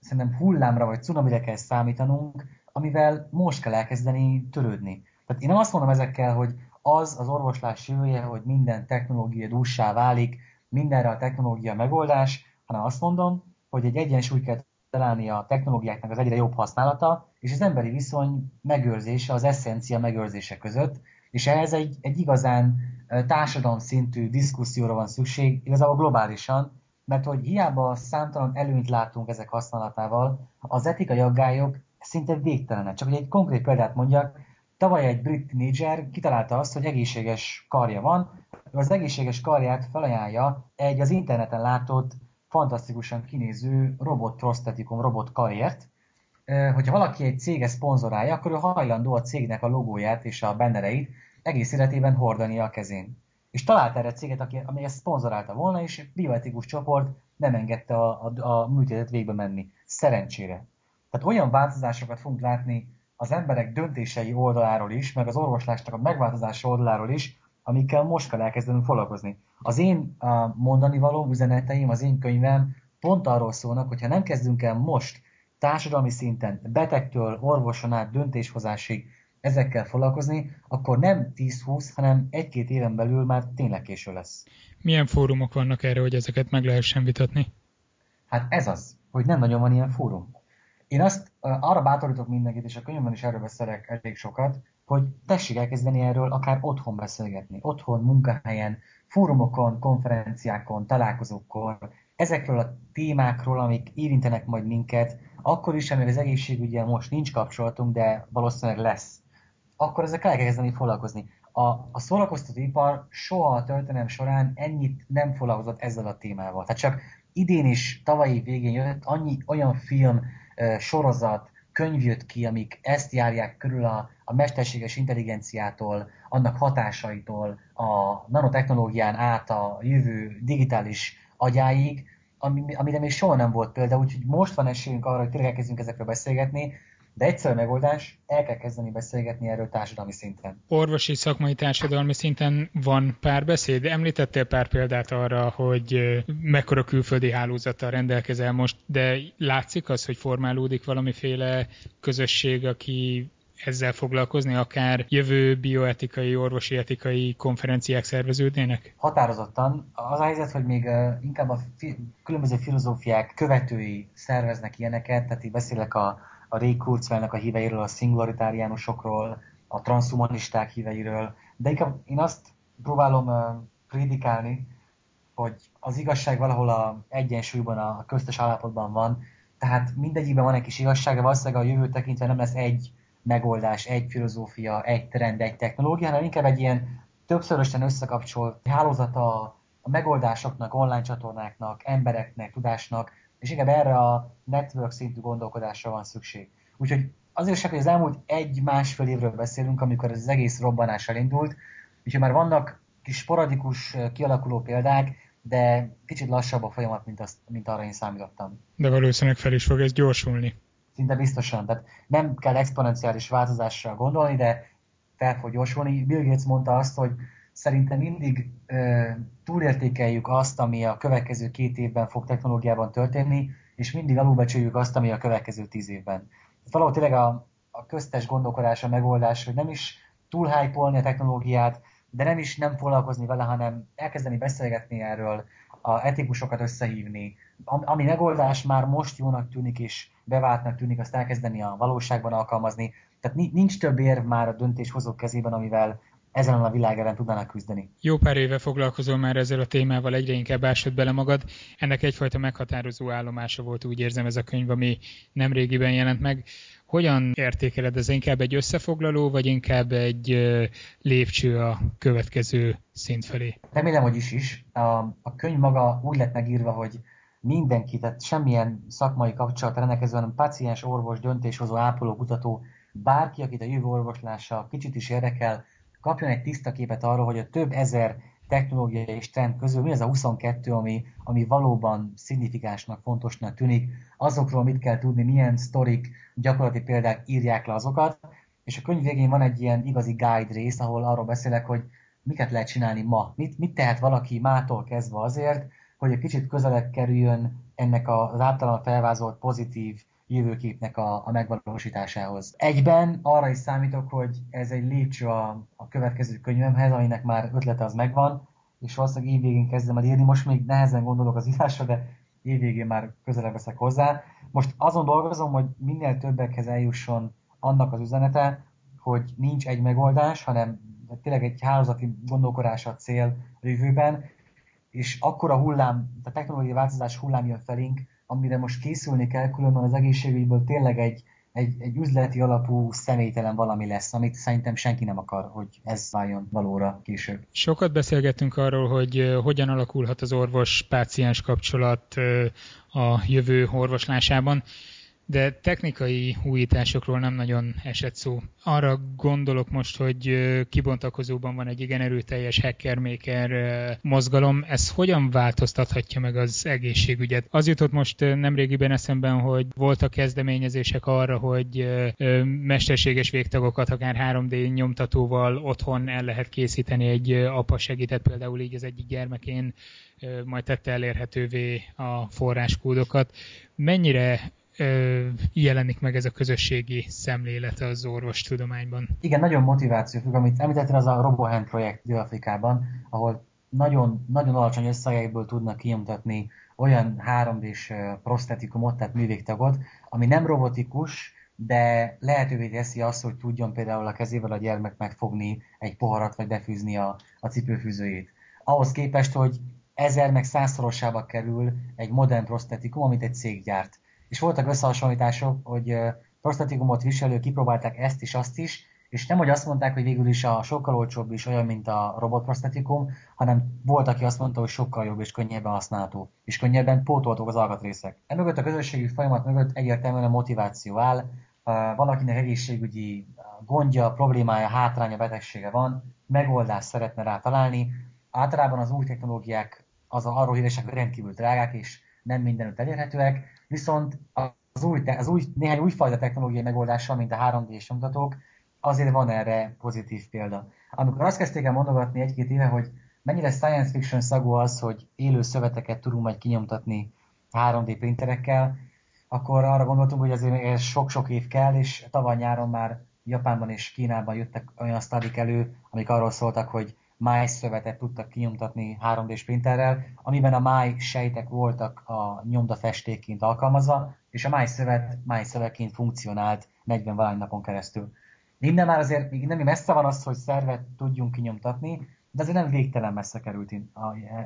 szerintem hullámra vagy cunamire kell számítanunk, amivel most kell elkezdeni törődni. Tehát én nem azt mondom ezekkel, hogy az az orvoslás jövője, hogy minden technológia dússá válik, mindenre a technológia megoldás, hanem azt mondom, hogy egy egyensúly kell találni a technológiáknak az egyre jobb használata, és az emberi viszony megőrzése, az eszencia megőrzése között, és ehhez egy, egy igazán társadalom szintű diszkuszióra van szükség, igazából globálisan, mert hogy hiába számtalan előnyt látunk ezek használatával, az etikai aggályok szinte végtelenek. Csak hogy egy konkrét példát mondjak, tavaly egy brit tínédzser kitalálta azt, hogy egészséges karja van, az egészséges karját felajánlja egy az interneten látott, fantasztikusan kinéző robot prostetikum, robot karért, hogyha valaki egy cége szponzorálja, akkor ő hajlandó a cégnek a logóját és a bennereit egész életében hordani a kezén. És talált erre céget, aki, ami ezt szponzorálta volna, és bioetikus csoport nem engedte a, a, a műtétet végbe menni. Szerencsére. Tehát olyan változásokat fogunk látni az emberek döntései oldaláról is, meg az orvoslásnak a megváltozása oldaláról is, amikkel most kell elkezdenünk foglalkozni. Az én mondani való üzeneteim, az én könyvem pont arról szólnak, hogyha nem kezdünk el most társadalmi szinten, betegtől, orvoson át, döntéshozásig ezekkel foglalkozni, akkor nem 10-20, hanem egy-két éven belül már tényleg késő lesz. Milyen fórumok vannak erre, hogy ezeket meg lehessen vitatni? Hát ez az, hogy nem nagyon van ilyen fórum. Én azt arra bátorítok mindenkit, és a könyvben is erről beszélek elég sokat, hogy tessék elkezdeni erről akár otthon beszélgetni. Otthon, munkahelyen, fórumokon, konferenciákon, találkozókon, ezekről a témákról, amik érintenek majd minket, akkor is, amíg az egészségügyel most nincs kapcsolatunk, de valószínűleg lesz, akkor ezekkel el kell kezdeni foglalkozni. A, a szórakoztatóipar soha a történelem során ennyit nem foglalkozott ezzel a témával. Tehát csak idén is, tavalyi végén jött annyi olyan film, sorozat, könyv jött ki, amik ezt járják körül a, a mesterséges intelligenciától, annak hatásaitól, a nanotechnológián át a jövő digitális agyáig, ami, amire még soha nem volt példa, úgyhogy most van esélyünk arra, hogy tényleg elkezdjünk ezekről beszélgetni, de egyszerű megoldás, el kell kezdeni beszélgetni erről társadalmi szinten. Orvosi szakmai társadalmi szinten van párbeszéd? Említettél pár példát arra, hogy mekkora külföldi hálózattal rendelkezel most, de látszik az, hogy formálódik valamiféle közösség, aki ezzel foglalkozni, akár jövő bioetikai, orvosi etikai konferenciák szerveződnének? Határozottan. Az a helyzet, hogy még inkább a fi- különböző filozófiák követői szerveznek ilyeneket, tehát így beszélek a a Ray Kurzweilnek a híveiről, a szingularitáriánusokról, a transhumanisták híveiről, de inkább én azt próbálom prédikálni, hogy az igazság valahol a egyensúlyban, a köztes állapotban van, tehát mindegyikben van egy kis igazság, de valószínűleg a jövő tekintve nem lesz egy megoldás, egy filozófia, egy trend, egy technológia, hanem inkább egy ilyen többszörösen összekapcsolt hálózata a megoldásoknak, online csatornáknak, embereknek, tudásnak, és inkább erre a network szintű gondolkodásra van szükség. Úgyhogy azért sem, hogy az elmúlt egy-másfél évről beszélünk, amikor ez az egész robbanás elindult, úgyhogy már vannak kis sporadikus, kialakuló példák, de kicsit lassabb a folyamat, mint, azt, mint arra én számítottam. De valószínűleg fel is fog ez gyorsulni. Szinte biztosan. Tehát nem kell exponenciális változásra gondolni, de fel fog gyorsulni. Bill Gates mondta azt, hogy szerintem mindig ö, túlértékeljük azt, ami a következő két évben fog technológiában történni, és mindig alulbecsüljük azt, ami a következő tíz évben. Valahol tényleg a, a köztes gondolkodás a megoldás, hogy nem is túl hype a technológiát, de nem is nem foglalkozni vele, hanem elkezdeni beszélgetni erről, a etikusokat összehívni. Ami megoldás már most jónak tűnik és beváltnak tűnik, azt elkezdeni a valóságban alkalmazni. Tehát nincs több érv már a döntéshozók kezében, amivel ezen a világ ellen tudnának küzdeni. Jó pár éve foglalkozol már ezzel a témával, egyre inkább ásod bele magad. Ennek egyfajta meghatározó állomása volt, úgy érzem ez a könyv, ami nem régiben jelent meg. Hogyan értékeled ez? Inkább egy összefoglaló, vagy inkább egy lépcső a következő szint felé? Remélem, hogy is is. A, a könyv maga úgy lett megírva, hogy mindenki, tehát semmilyen szakmai kapcsolat rendelkező, hanem paciens, orvos, döntéshozó, ápoló, kutató, bárki, akit a jövő orvoslása kicsit is érdekel, kapjon egy tiszta képet arról, hogy a több ezer technológia és trend közül mi az a 22, ami, ami valóban szignifikánsnak, fontosnak tűnik, azokról mit kell tudni, milyen sztorik, gyakorlati példák írják le azokat, és a könyv végén van egy ilyen igazi guide rész, ahol arról beszélek, hogy miket lehet csinálni ma, mit, mit tehet valaki mától kezdve azért, hogy egy kicsit közelebb kerüljön ennek az általán felvázolt pozitív jövőképnek a, a megvalósításához. Egyben arra is számítok, hogy ez egy lépcső a, a következő könyvemhez, aminek már ötlete az megvan, és valószínűleg évvégén kezdem el írni. Most még nehezen gondolok az írásra, de évvégén már közelebb veszek hozzá. Most azon dolgozom, hogy minél többekhez eljusson annak az üzenete, hogy nincs egy megoldás, hanem tényleg egy hálózati gondolkodás a cél a jövőben, és akkor a hullám, a technológiai változás hullám jön felénk, amire most készülni kell, különben az egészségügyből tényleg egy, egy, egy üzleti alapú személytelen valami lesz, amit szerintem senki nem akar, hogy ez váljon valóra később. Sokat beszélgettünk arról, hogy hogyan alakulhat az orvos-páciens kapcsolat a jövő orvoslásában de technikai újításokról nem nagyon esett szó. Arra gondolok most, hogy kibontakozóban van egy igen erőteljes hackermaker mozgalom. Ez hogyan változtathatja meg az egészségügyet? Az jutott most nemrégiben eszemben, hogy voltak kezdeményezések arra, hogy mesterséges végtagokat akár 3D nyomtatóval otthon el lehet készíteni. Egy apa segített például így az egyik gyermekén, majd tette elérhetővé a forráskódokat. Mennyire jelenik meg ez a közösségi szemlélete az orvostudományban. Igen, nagyon motiváció függ, amit említettél, az a RoboHand projekt Dél-Afrikában, ahol nagyon, nagyon alacsony összegekből tudnak kinyomtatni olyan 3D-s prostetikumot, tehát művégtagot, ami nem robotikus, de lehetővé teszi azt, hogy tudjon például a kezével a gyermek megfogni egy poharat, vagy befűzni a, a cipőfűzőjét. ahhoz képest, hogy ezer meg százszorosába kerül egy modern prostetikum, amit egy cég gyárt. És voltak összehasonlítások, hogy prostetikumot viselő kipróbálták ezt is, azt is, és nem, hogy azt mondták, hogy végül is a sokkal olcsóbb is olyan, mint a robotprostetikum, hanem volt, aki azt mondta, hogy sokkal jobb és könnyebben használható, és könnyebben pótoltuk az alkatrészek. Emögött a közösségi folyamat mögött egyértelműen a motiváció áll, valakinek egészségügyi gondja, problémája, hátránya, betegsége van, megoldást szeretne rá találni. Általában az új technológiák az arról híresek, hogy rendkívül drágák, és nem mindenütt elérhetőek, viszont az új, az új, néhány újfajta technológiai megoldással, mint a 3D-s nyomtatók, azért van erre pozitív példa. Amikor azt kezdték el mondogatni egy-két éve, hogy mennyire science fiction szagú az, hogy élő szöveteket tudunk majd kinyomtatni 3D printerekkel, akkor arra gondoltunk, hogy azért sok-sok év kell, és tavaly nyáron már Japánban és Kínában jöttek olyan sztadik elő, amik arról szóltak, hogy máj szövetet tudtak kinyomtatni 3D printerrel, amiben a máj sejtek voltak a nyomdafestékként alkalmazva, és a máj szövet máj szöveként funkcionált 40 valány napon keresztül. Innen már azért még nem messze van az, hogy szervet tudjunk kinyomtatni, de azért nem végtelen messze került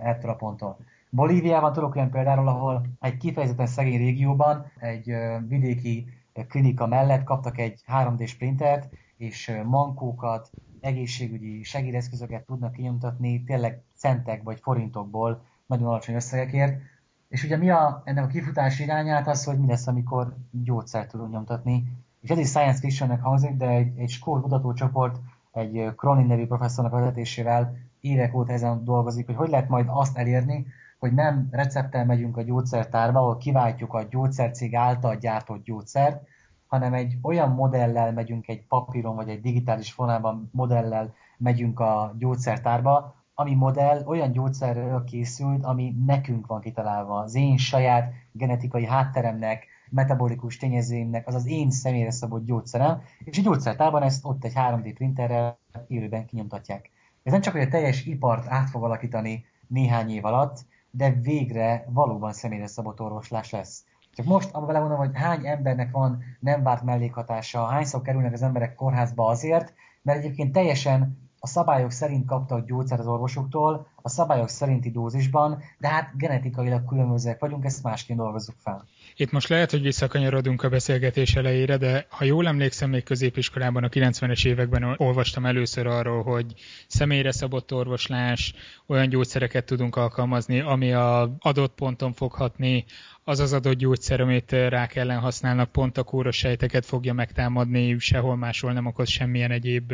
ettől a ponttól. Bolíviában tudok olyan például, ahol egy kifejezetten szegény régióban egy vidéki klinika mellett kaptak egy 3D sprintert, és mankókat, egészségügyi segédeszközöket tudnak kinyomtatni, tényleg centek vagy forintokból, nagyon alacsony összegekért. És ugye mi a, ennek a kifutás irányát az, hogy mi lesz, amikor gyógyszert tudunk nyomtatni. És ez is science fictionnek hangzik, de egy, egy skót kutatócsoport egy Cronin nevű professzornak vezetésével évek óta ezen dolgozik, hogy hogy lehet majd azt elérni, hogy nem recepttel megyünk a gyógyszertárba, ahol kiváltjuk a gyógyszercég által gyártott gyógyszert, hanem egy olyan modellel megyünk egy papíron vagy egy digitális formában modellel megyünk a gyógyszertárba, ami modell olyan gyógyszerről készült, ami nekünk van kitalálva, az én saját genetikai hátteremnek, metabolikus tényezőimnek, az az én személyre szabott gyógyszerem, és a gyógyszertárban ezt ott egy 3D printerrel élőben kinyomtatják. Ez nem csak, hogy a teljes ipart át fog alakítani néhány év alatt, de végre valóban személyre szabott orvoslás lesz. Csak most abban belemondom, hogy hány embernek van nem várt mellékhatása, hányszor kerülnek az emberek kórházba azért, mert egyébként teljesen a szabályok szerint kaptak gyógyszert az orvosoktól, a szabályok szerinti dózisban, de hát genetikailag különbözőek vagyunk, ezt másként dolgozzuk fel. Itt most lehet, hogy visszakanyarodunk a beszélgetés elejére, de ha jól emlékszem, még középiskolában a 90-es években olvastam először arról, hogy személyre szabott orvoslás, olyan gyógyszereket tudunk alkalmazni, ami a adott ponton foghatni az az adott gyógyszer, amit rák ellen használnak, pont a kóros sejteket fogja megtámadni, sehol máshol nem okoz semmilyen egyéb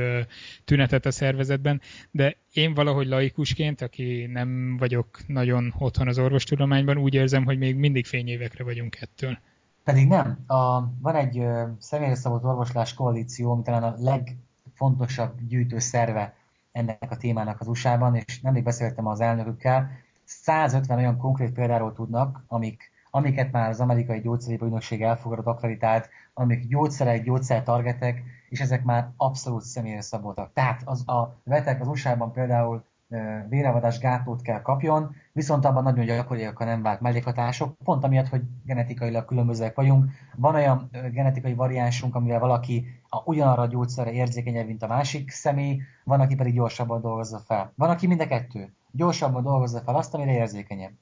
tünetet a szervezetben, de én valahogy laikusként, aki nem vagyok nagyon otthon az orvostudományban, úgy érzem, hogy még mindig fényévekre vagyunk ettől. Pedig nem. A, van egy személyre szabott orvoslás koalíció, ami talán a legfontosabb gyűjtő szerve ennek a témának az USA-ban, és nemrég beszéltem az elnökükkel, 150 olyan konkrét példáról tudnak, amik amiket már az amerikai gyógyszeripari ügynökség elfogadott, akreditált, amik gyógyszerek, gyógyszertargetek, és ezek már abszolút személyre szabottak. Tehát az, a beteg az USA-ban például véravadás gátlót kell kapjon, viszont abban nagyon gyakoriak a nem vált mellékhatások, pont amiatt, hogy genetikailag különbözőek vagyunk. Van olyan genetikai variánsunk, amivel valaki a, ugyanarra a gyógyszerre érzékenyebb, mint a másik személy, van, aki pedig gyorsabban dolgozza fel. Van, aki mind a kettő. Gyorsabban dolgozza fel azt, amire érzékenyebb.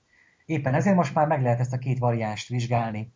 Éppen ezért most már meg lehet ezt a két variánst vizsgálni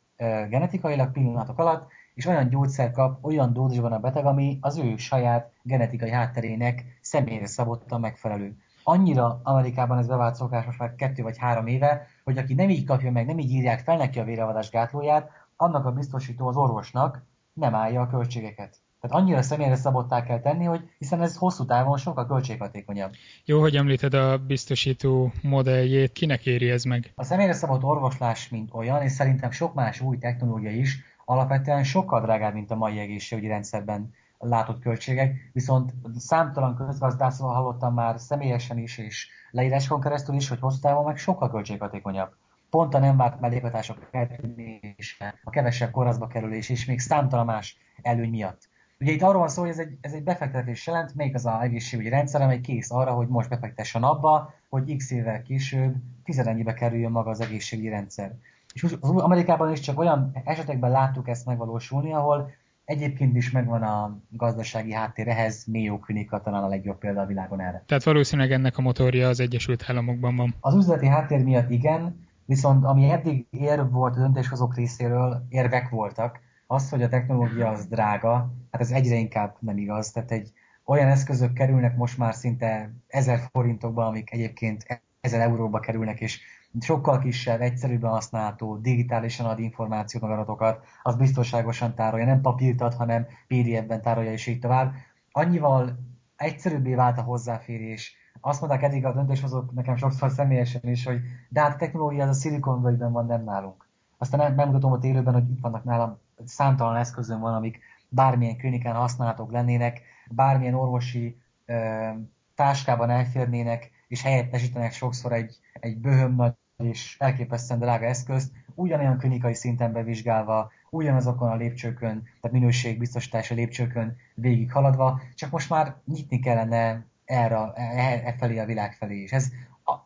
genetikailag pillanatok alatt, és olyan gyógyszer kap, olyan dózisban a beteg, ami az ő saját genetikai hátterének személyre szabottan megfelelő. Annyira Amerikában ez bevált szokás most már kettő vagy három éve, hogy aki nem így kapja meg, nem így írják fel neki a véravadás gátlóját, annak a biztosító az orvosnak nem állja a költségeket. Tehát annyira személyre szabottá kell tenni, hogy hiszen ez hosszú távon sokkal költséghatékonyabb. Jó, hogy említed a biztosító modelljét, kinek éri ez meg? A személyre szabott orvoslás, mint olyan, és szerintem sok más új technológia is alapvetően sokkal drágább, mint a mai egészségügyi rendszerben látott költségek, viszont számtalan közgazdászról hallottam már személyesen is, és leíráskon keresztül is, hogy hosszú távon meg sokkal költséghatékonyabb. Pont a nem várt mellékhatások eltűnése, a kevesebb kórházba kerülés és még számtalan más előny miatt. Ugye itt arról van szó, hogy ez egy, ez egy befektetés jelent, melyik az a egészségügyi rendszer, amely kész arra, hogy most befektessen abba, hogy x évvel később tizenennyibe kerüljön maga az egészségügyi rendszer. És az Amerikában is csak olyan esetekben láttuk ezt megvalósulni, ahol Egyébként is megvan a gazdasági háttér ehhez, Mayo Klinika talán a legjobb példa a világon erre. Tehát valószínűleg ennek a motorja az Egyesült Államokban van. Az üzleti háttér miatt igen, viszont ami eddig érv volt a döntéshozók részéről, érvek voltak, az, hogy a technológia az drága, hát ez egyre inkább nem igaz. Tehát egy olyan eszközök kerülnek most már szinte ezer forintokba, amik egyébként ezer euróba kerülnek, és sokkal kisebb, egyszerűbben használható, digitálisan ad információt, meg adatokat, az biztonságosan tárolja, nem papírt ad, hanem PDF-ben tárolja, és így tovább. Annyival egyszerűbbé vált a hozzáférés. Azt mondták eddig a döntéshozók nekem sokszor személyesen is, hogy de hát a technológia az a Silicon van, nem nálunk. Aztán megmutatom ott élőben, hogy itt vannak nálam, számtalan eszközön van, amik bármilyen klinikán használhatók lennének, bármilyen orvosi ö, táskában elférnének, és helyettesítenek sokszor egy, egy böhöm nagy és elképesztően drága eszközt, ugyanolyan klinikai szinten bevizsgálva, ugyanazokon a lépcsőkön, tehát minőségbiztosítási lépcsőkön végig haladva, csak most már nyitni kellene erre, e, e felé a világ felé is. Ez,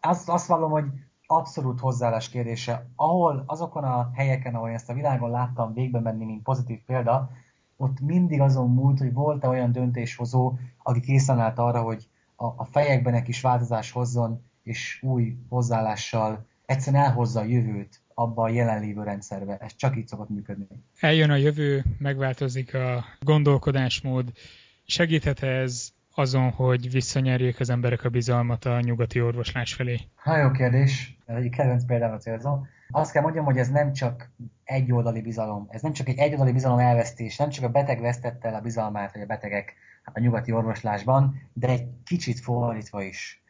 az, azt vallom, hogy abszolút hozzáállás kérdése. Ahol azokon a helyeken, ahol ezt a világon láttam végbe menni, mint pozitív példa, ott mindig azon múlt, hogy volt-e olyan döntéshozó, aki készen állt arra, hogy a, a fejekben egy kis változás hozzon, és új hozzáállással egyszerűen elhozza a jövőt abba a jelenlévő rendszerbe. Ez csak így szokott működni. Eljön a jövő, megváltozik a gondolkodásmód. Segíthet ez azon, hogy visszanyerjék az emberek a bizalmat a nyugati orvoslás felé? Nagyon jó kérdés. Egy kedvenc például célzom. Azt kell mondjam, hogy ez nem csak egy oldali bizalom. Ez nem csak egy egyoldali bizalom elvesztés, nem csak a beteg vesztette el a bizalmát, vagy a betegek a nyugati orvoslásban, de egy kicsit fordítva is.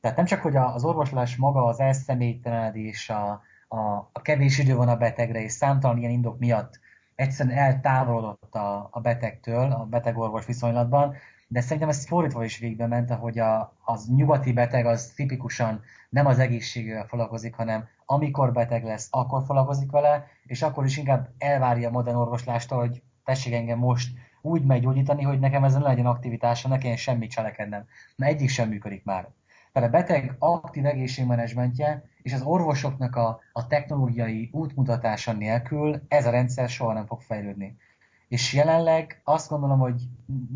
Tehát nem csak, hogy az orvoslás maga az elszemélytelenedés, a, a, a kevés idő van a betegre, és számtalan ilyen indok miatt egyszerűen eltávolodott a, a betegtől, a beteg-orvos viszonylatban, de szerintem ez fordítva is végbe ment, ahogy a, az nyugati beteg az tipikusan nem az egészségével foglalkozik, hanem amikor beteg lesz, akkor foglalkozik vele, és akkor is inkább elvárja a modern orvoslástól, hogy tessék engem most úgy meggyógyítani, hogy nekem ezen legyen aktivitása, ne kelljen semmit cselekednem. Na egyik sem működik már. Tehát a beteg aktív egészségmenedzsmentje és az orvosoknak a, a technológiai útmutatása nélkül ez a rendszer soha nem fog fejlődni. És jelenleg azt gondolom, hogy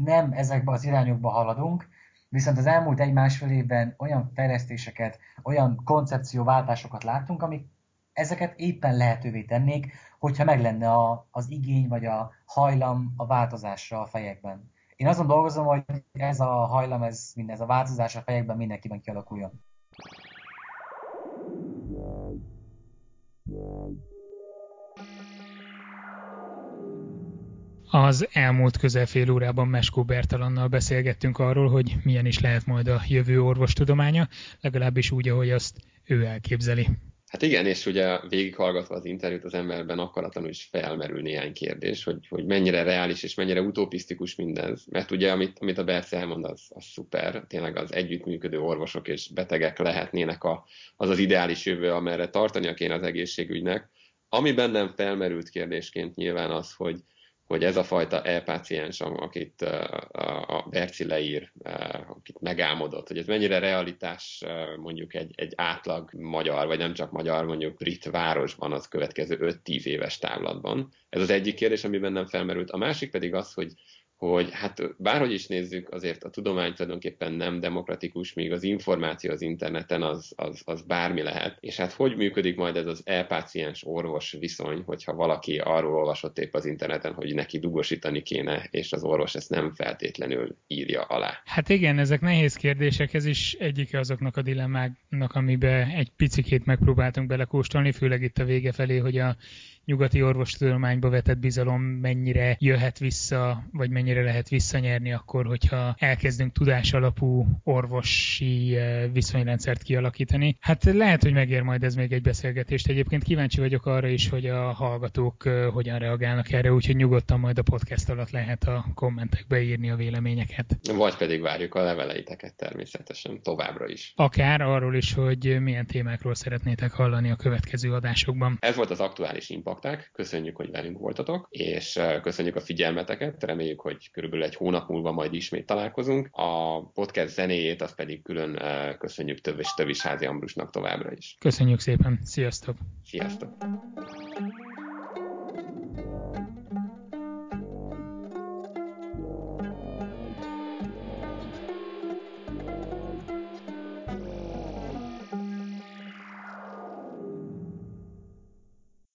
nem ezekbe az irányokba haladunk, viszont az elmúlt egy-másfél évben olyan fejlesztéseket, olyan koncepcióváltásokat láttunk, amik ezeket éppen lehetővé tennék, hogyha meg lenne a, az igény vagy a hajlam a változásra a fejekben. Én azon dolgozom, hogy ez a hajlam, ez, ez a változás a fejekben mindenkiben kialakuljon. Az elmúlt közel fél órában Meskó Bertalannal beszélgettünk arról, hogy milyen is lehet majd a jövő orvostudománya, legalábbis úgy, ahogy azt ő elképzeli. Hát igen, és ugye végighallgatva az interjút az emberben akaratlanul is felmerül néhány kérdés, hogy, hogy mennyire reális és mennyire utopisztikus mindez. Mert ugye, amit, amit a Berce elmond, az, az szuper, tényleg az együttműködő orvosok és betegek lehetnének a, az az ideális jövő, amerre tartania kéne az egészségügynek. Ami bennem felmerült kérdésként nyilván az, hogy, hogy ez a fajta e-páciens, akit a Berci leír, akit megálmodott, hogy ez mennyire realitás mondjuk egy, egy átlag magyar, vagy nem csak magyar, mondjuk brit városban az következő 5-10 éves távlatban. Ez az egyik kérdés, ami bennem felmerült. A másik pedig az, hogy hogy hát bárhogy is nézzük, azért a tudomány tulajdonképpen nem demokratikus, míg az információ az interneten az, az, az bármi lehet. És hát hogy működik majd ez az e-páciens orvos viszony, hogyha valaki arról olvasott épp az interneten, hogy neki dugosítani kéne, és az orvos ezt nem feltétlenül írja alá. Hát igen, ezek nehéz kérdések, ez is egyike azoknak a dilemmáknak, amiben egy picikét megpróbáltunk belekóstolni, főleg itt a vége felé, hogy a nyugati orvostudományba vetett bizalom mennyire jöhet vissza, vagy mennyire lehet visszanyerni akkor, hogyha elkezdünk tudás alapú orvosi eh, viszonyrendszert kialakítani. Hát lehet, hogy megér majd ez még egy beszélgetést. Egyébként kíváncsi vagyok arra is, hogy a hallgatók eh, hogyan reagálnak erre, úgyhogy nyugodtan majd a podcast alatt lehet a kommentekbe írni a véleményeket. Vagy pedig várjuk a leveleiteket természetesen továbbra is. Akár arról is, hogy milyen témákról szeretnétek hallani a következő adásokban. Ez volt az aktuális impact impakták. Köszönjük, hogy velünk voltatok, és köszönjük a figyelmeteket. Reméljük, hogy körülbelül egy hónap múlva majd ismét találkozunk. A podcast zenéjét azt pedig külön köszönjük Tövis, Tövis Házi Ambrusnak továbbra is. Köszönjük szépen. Sziasztok! Sziasztok!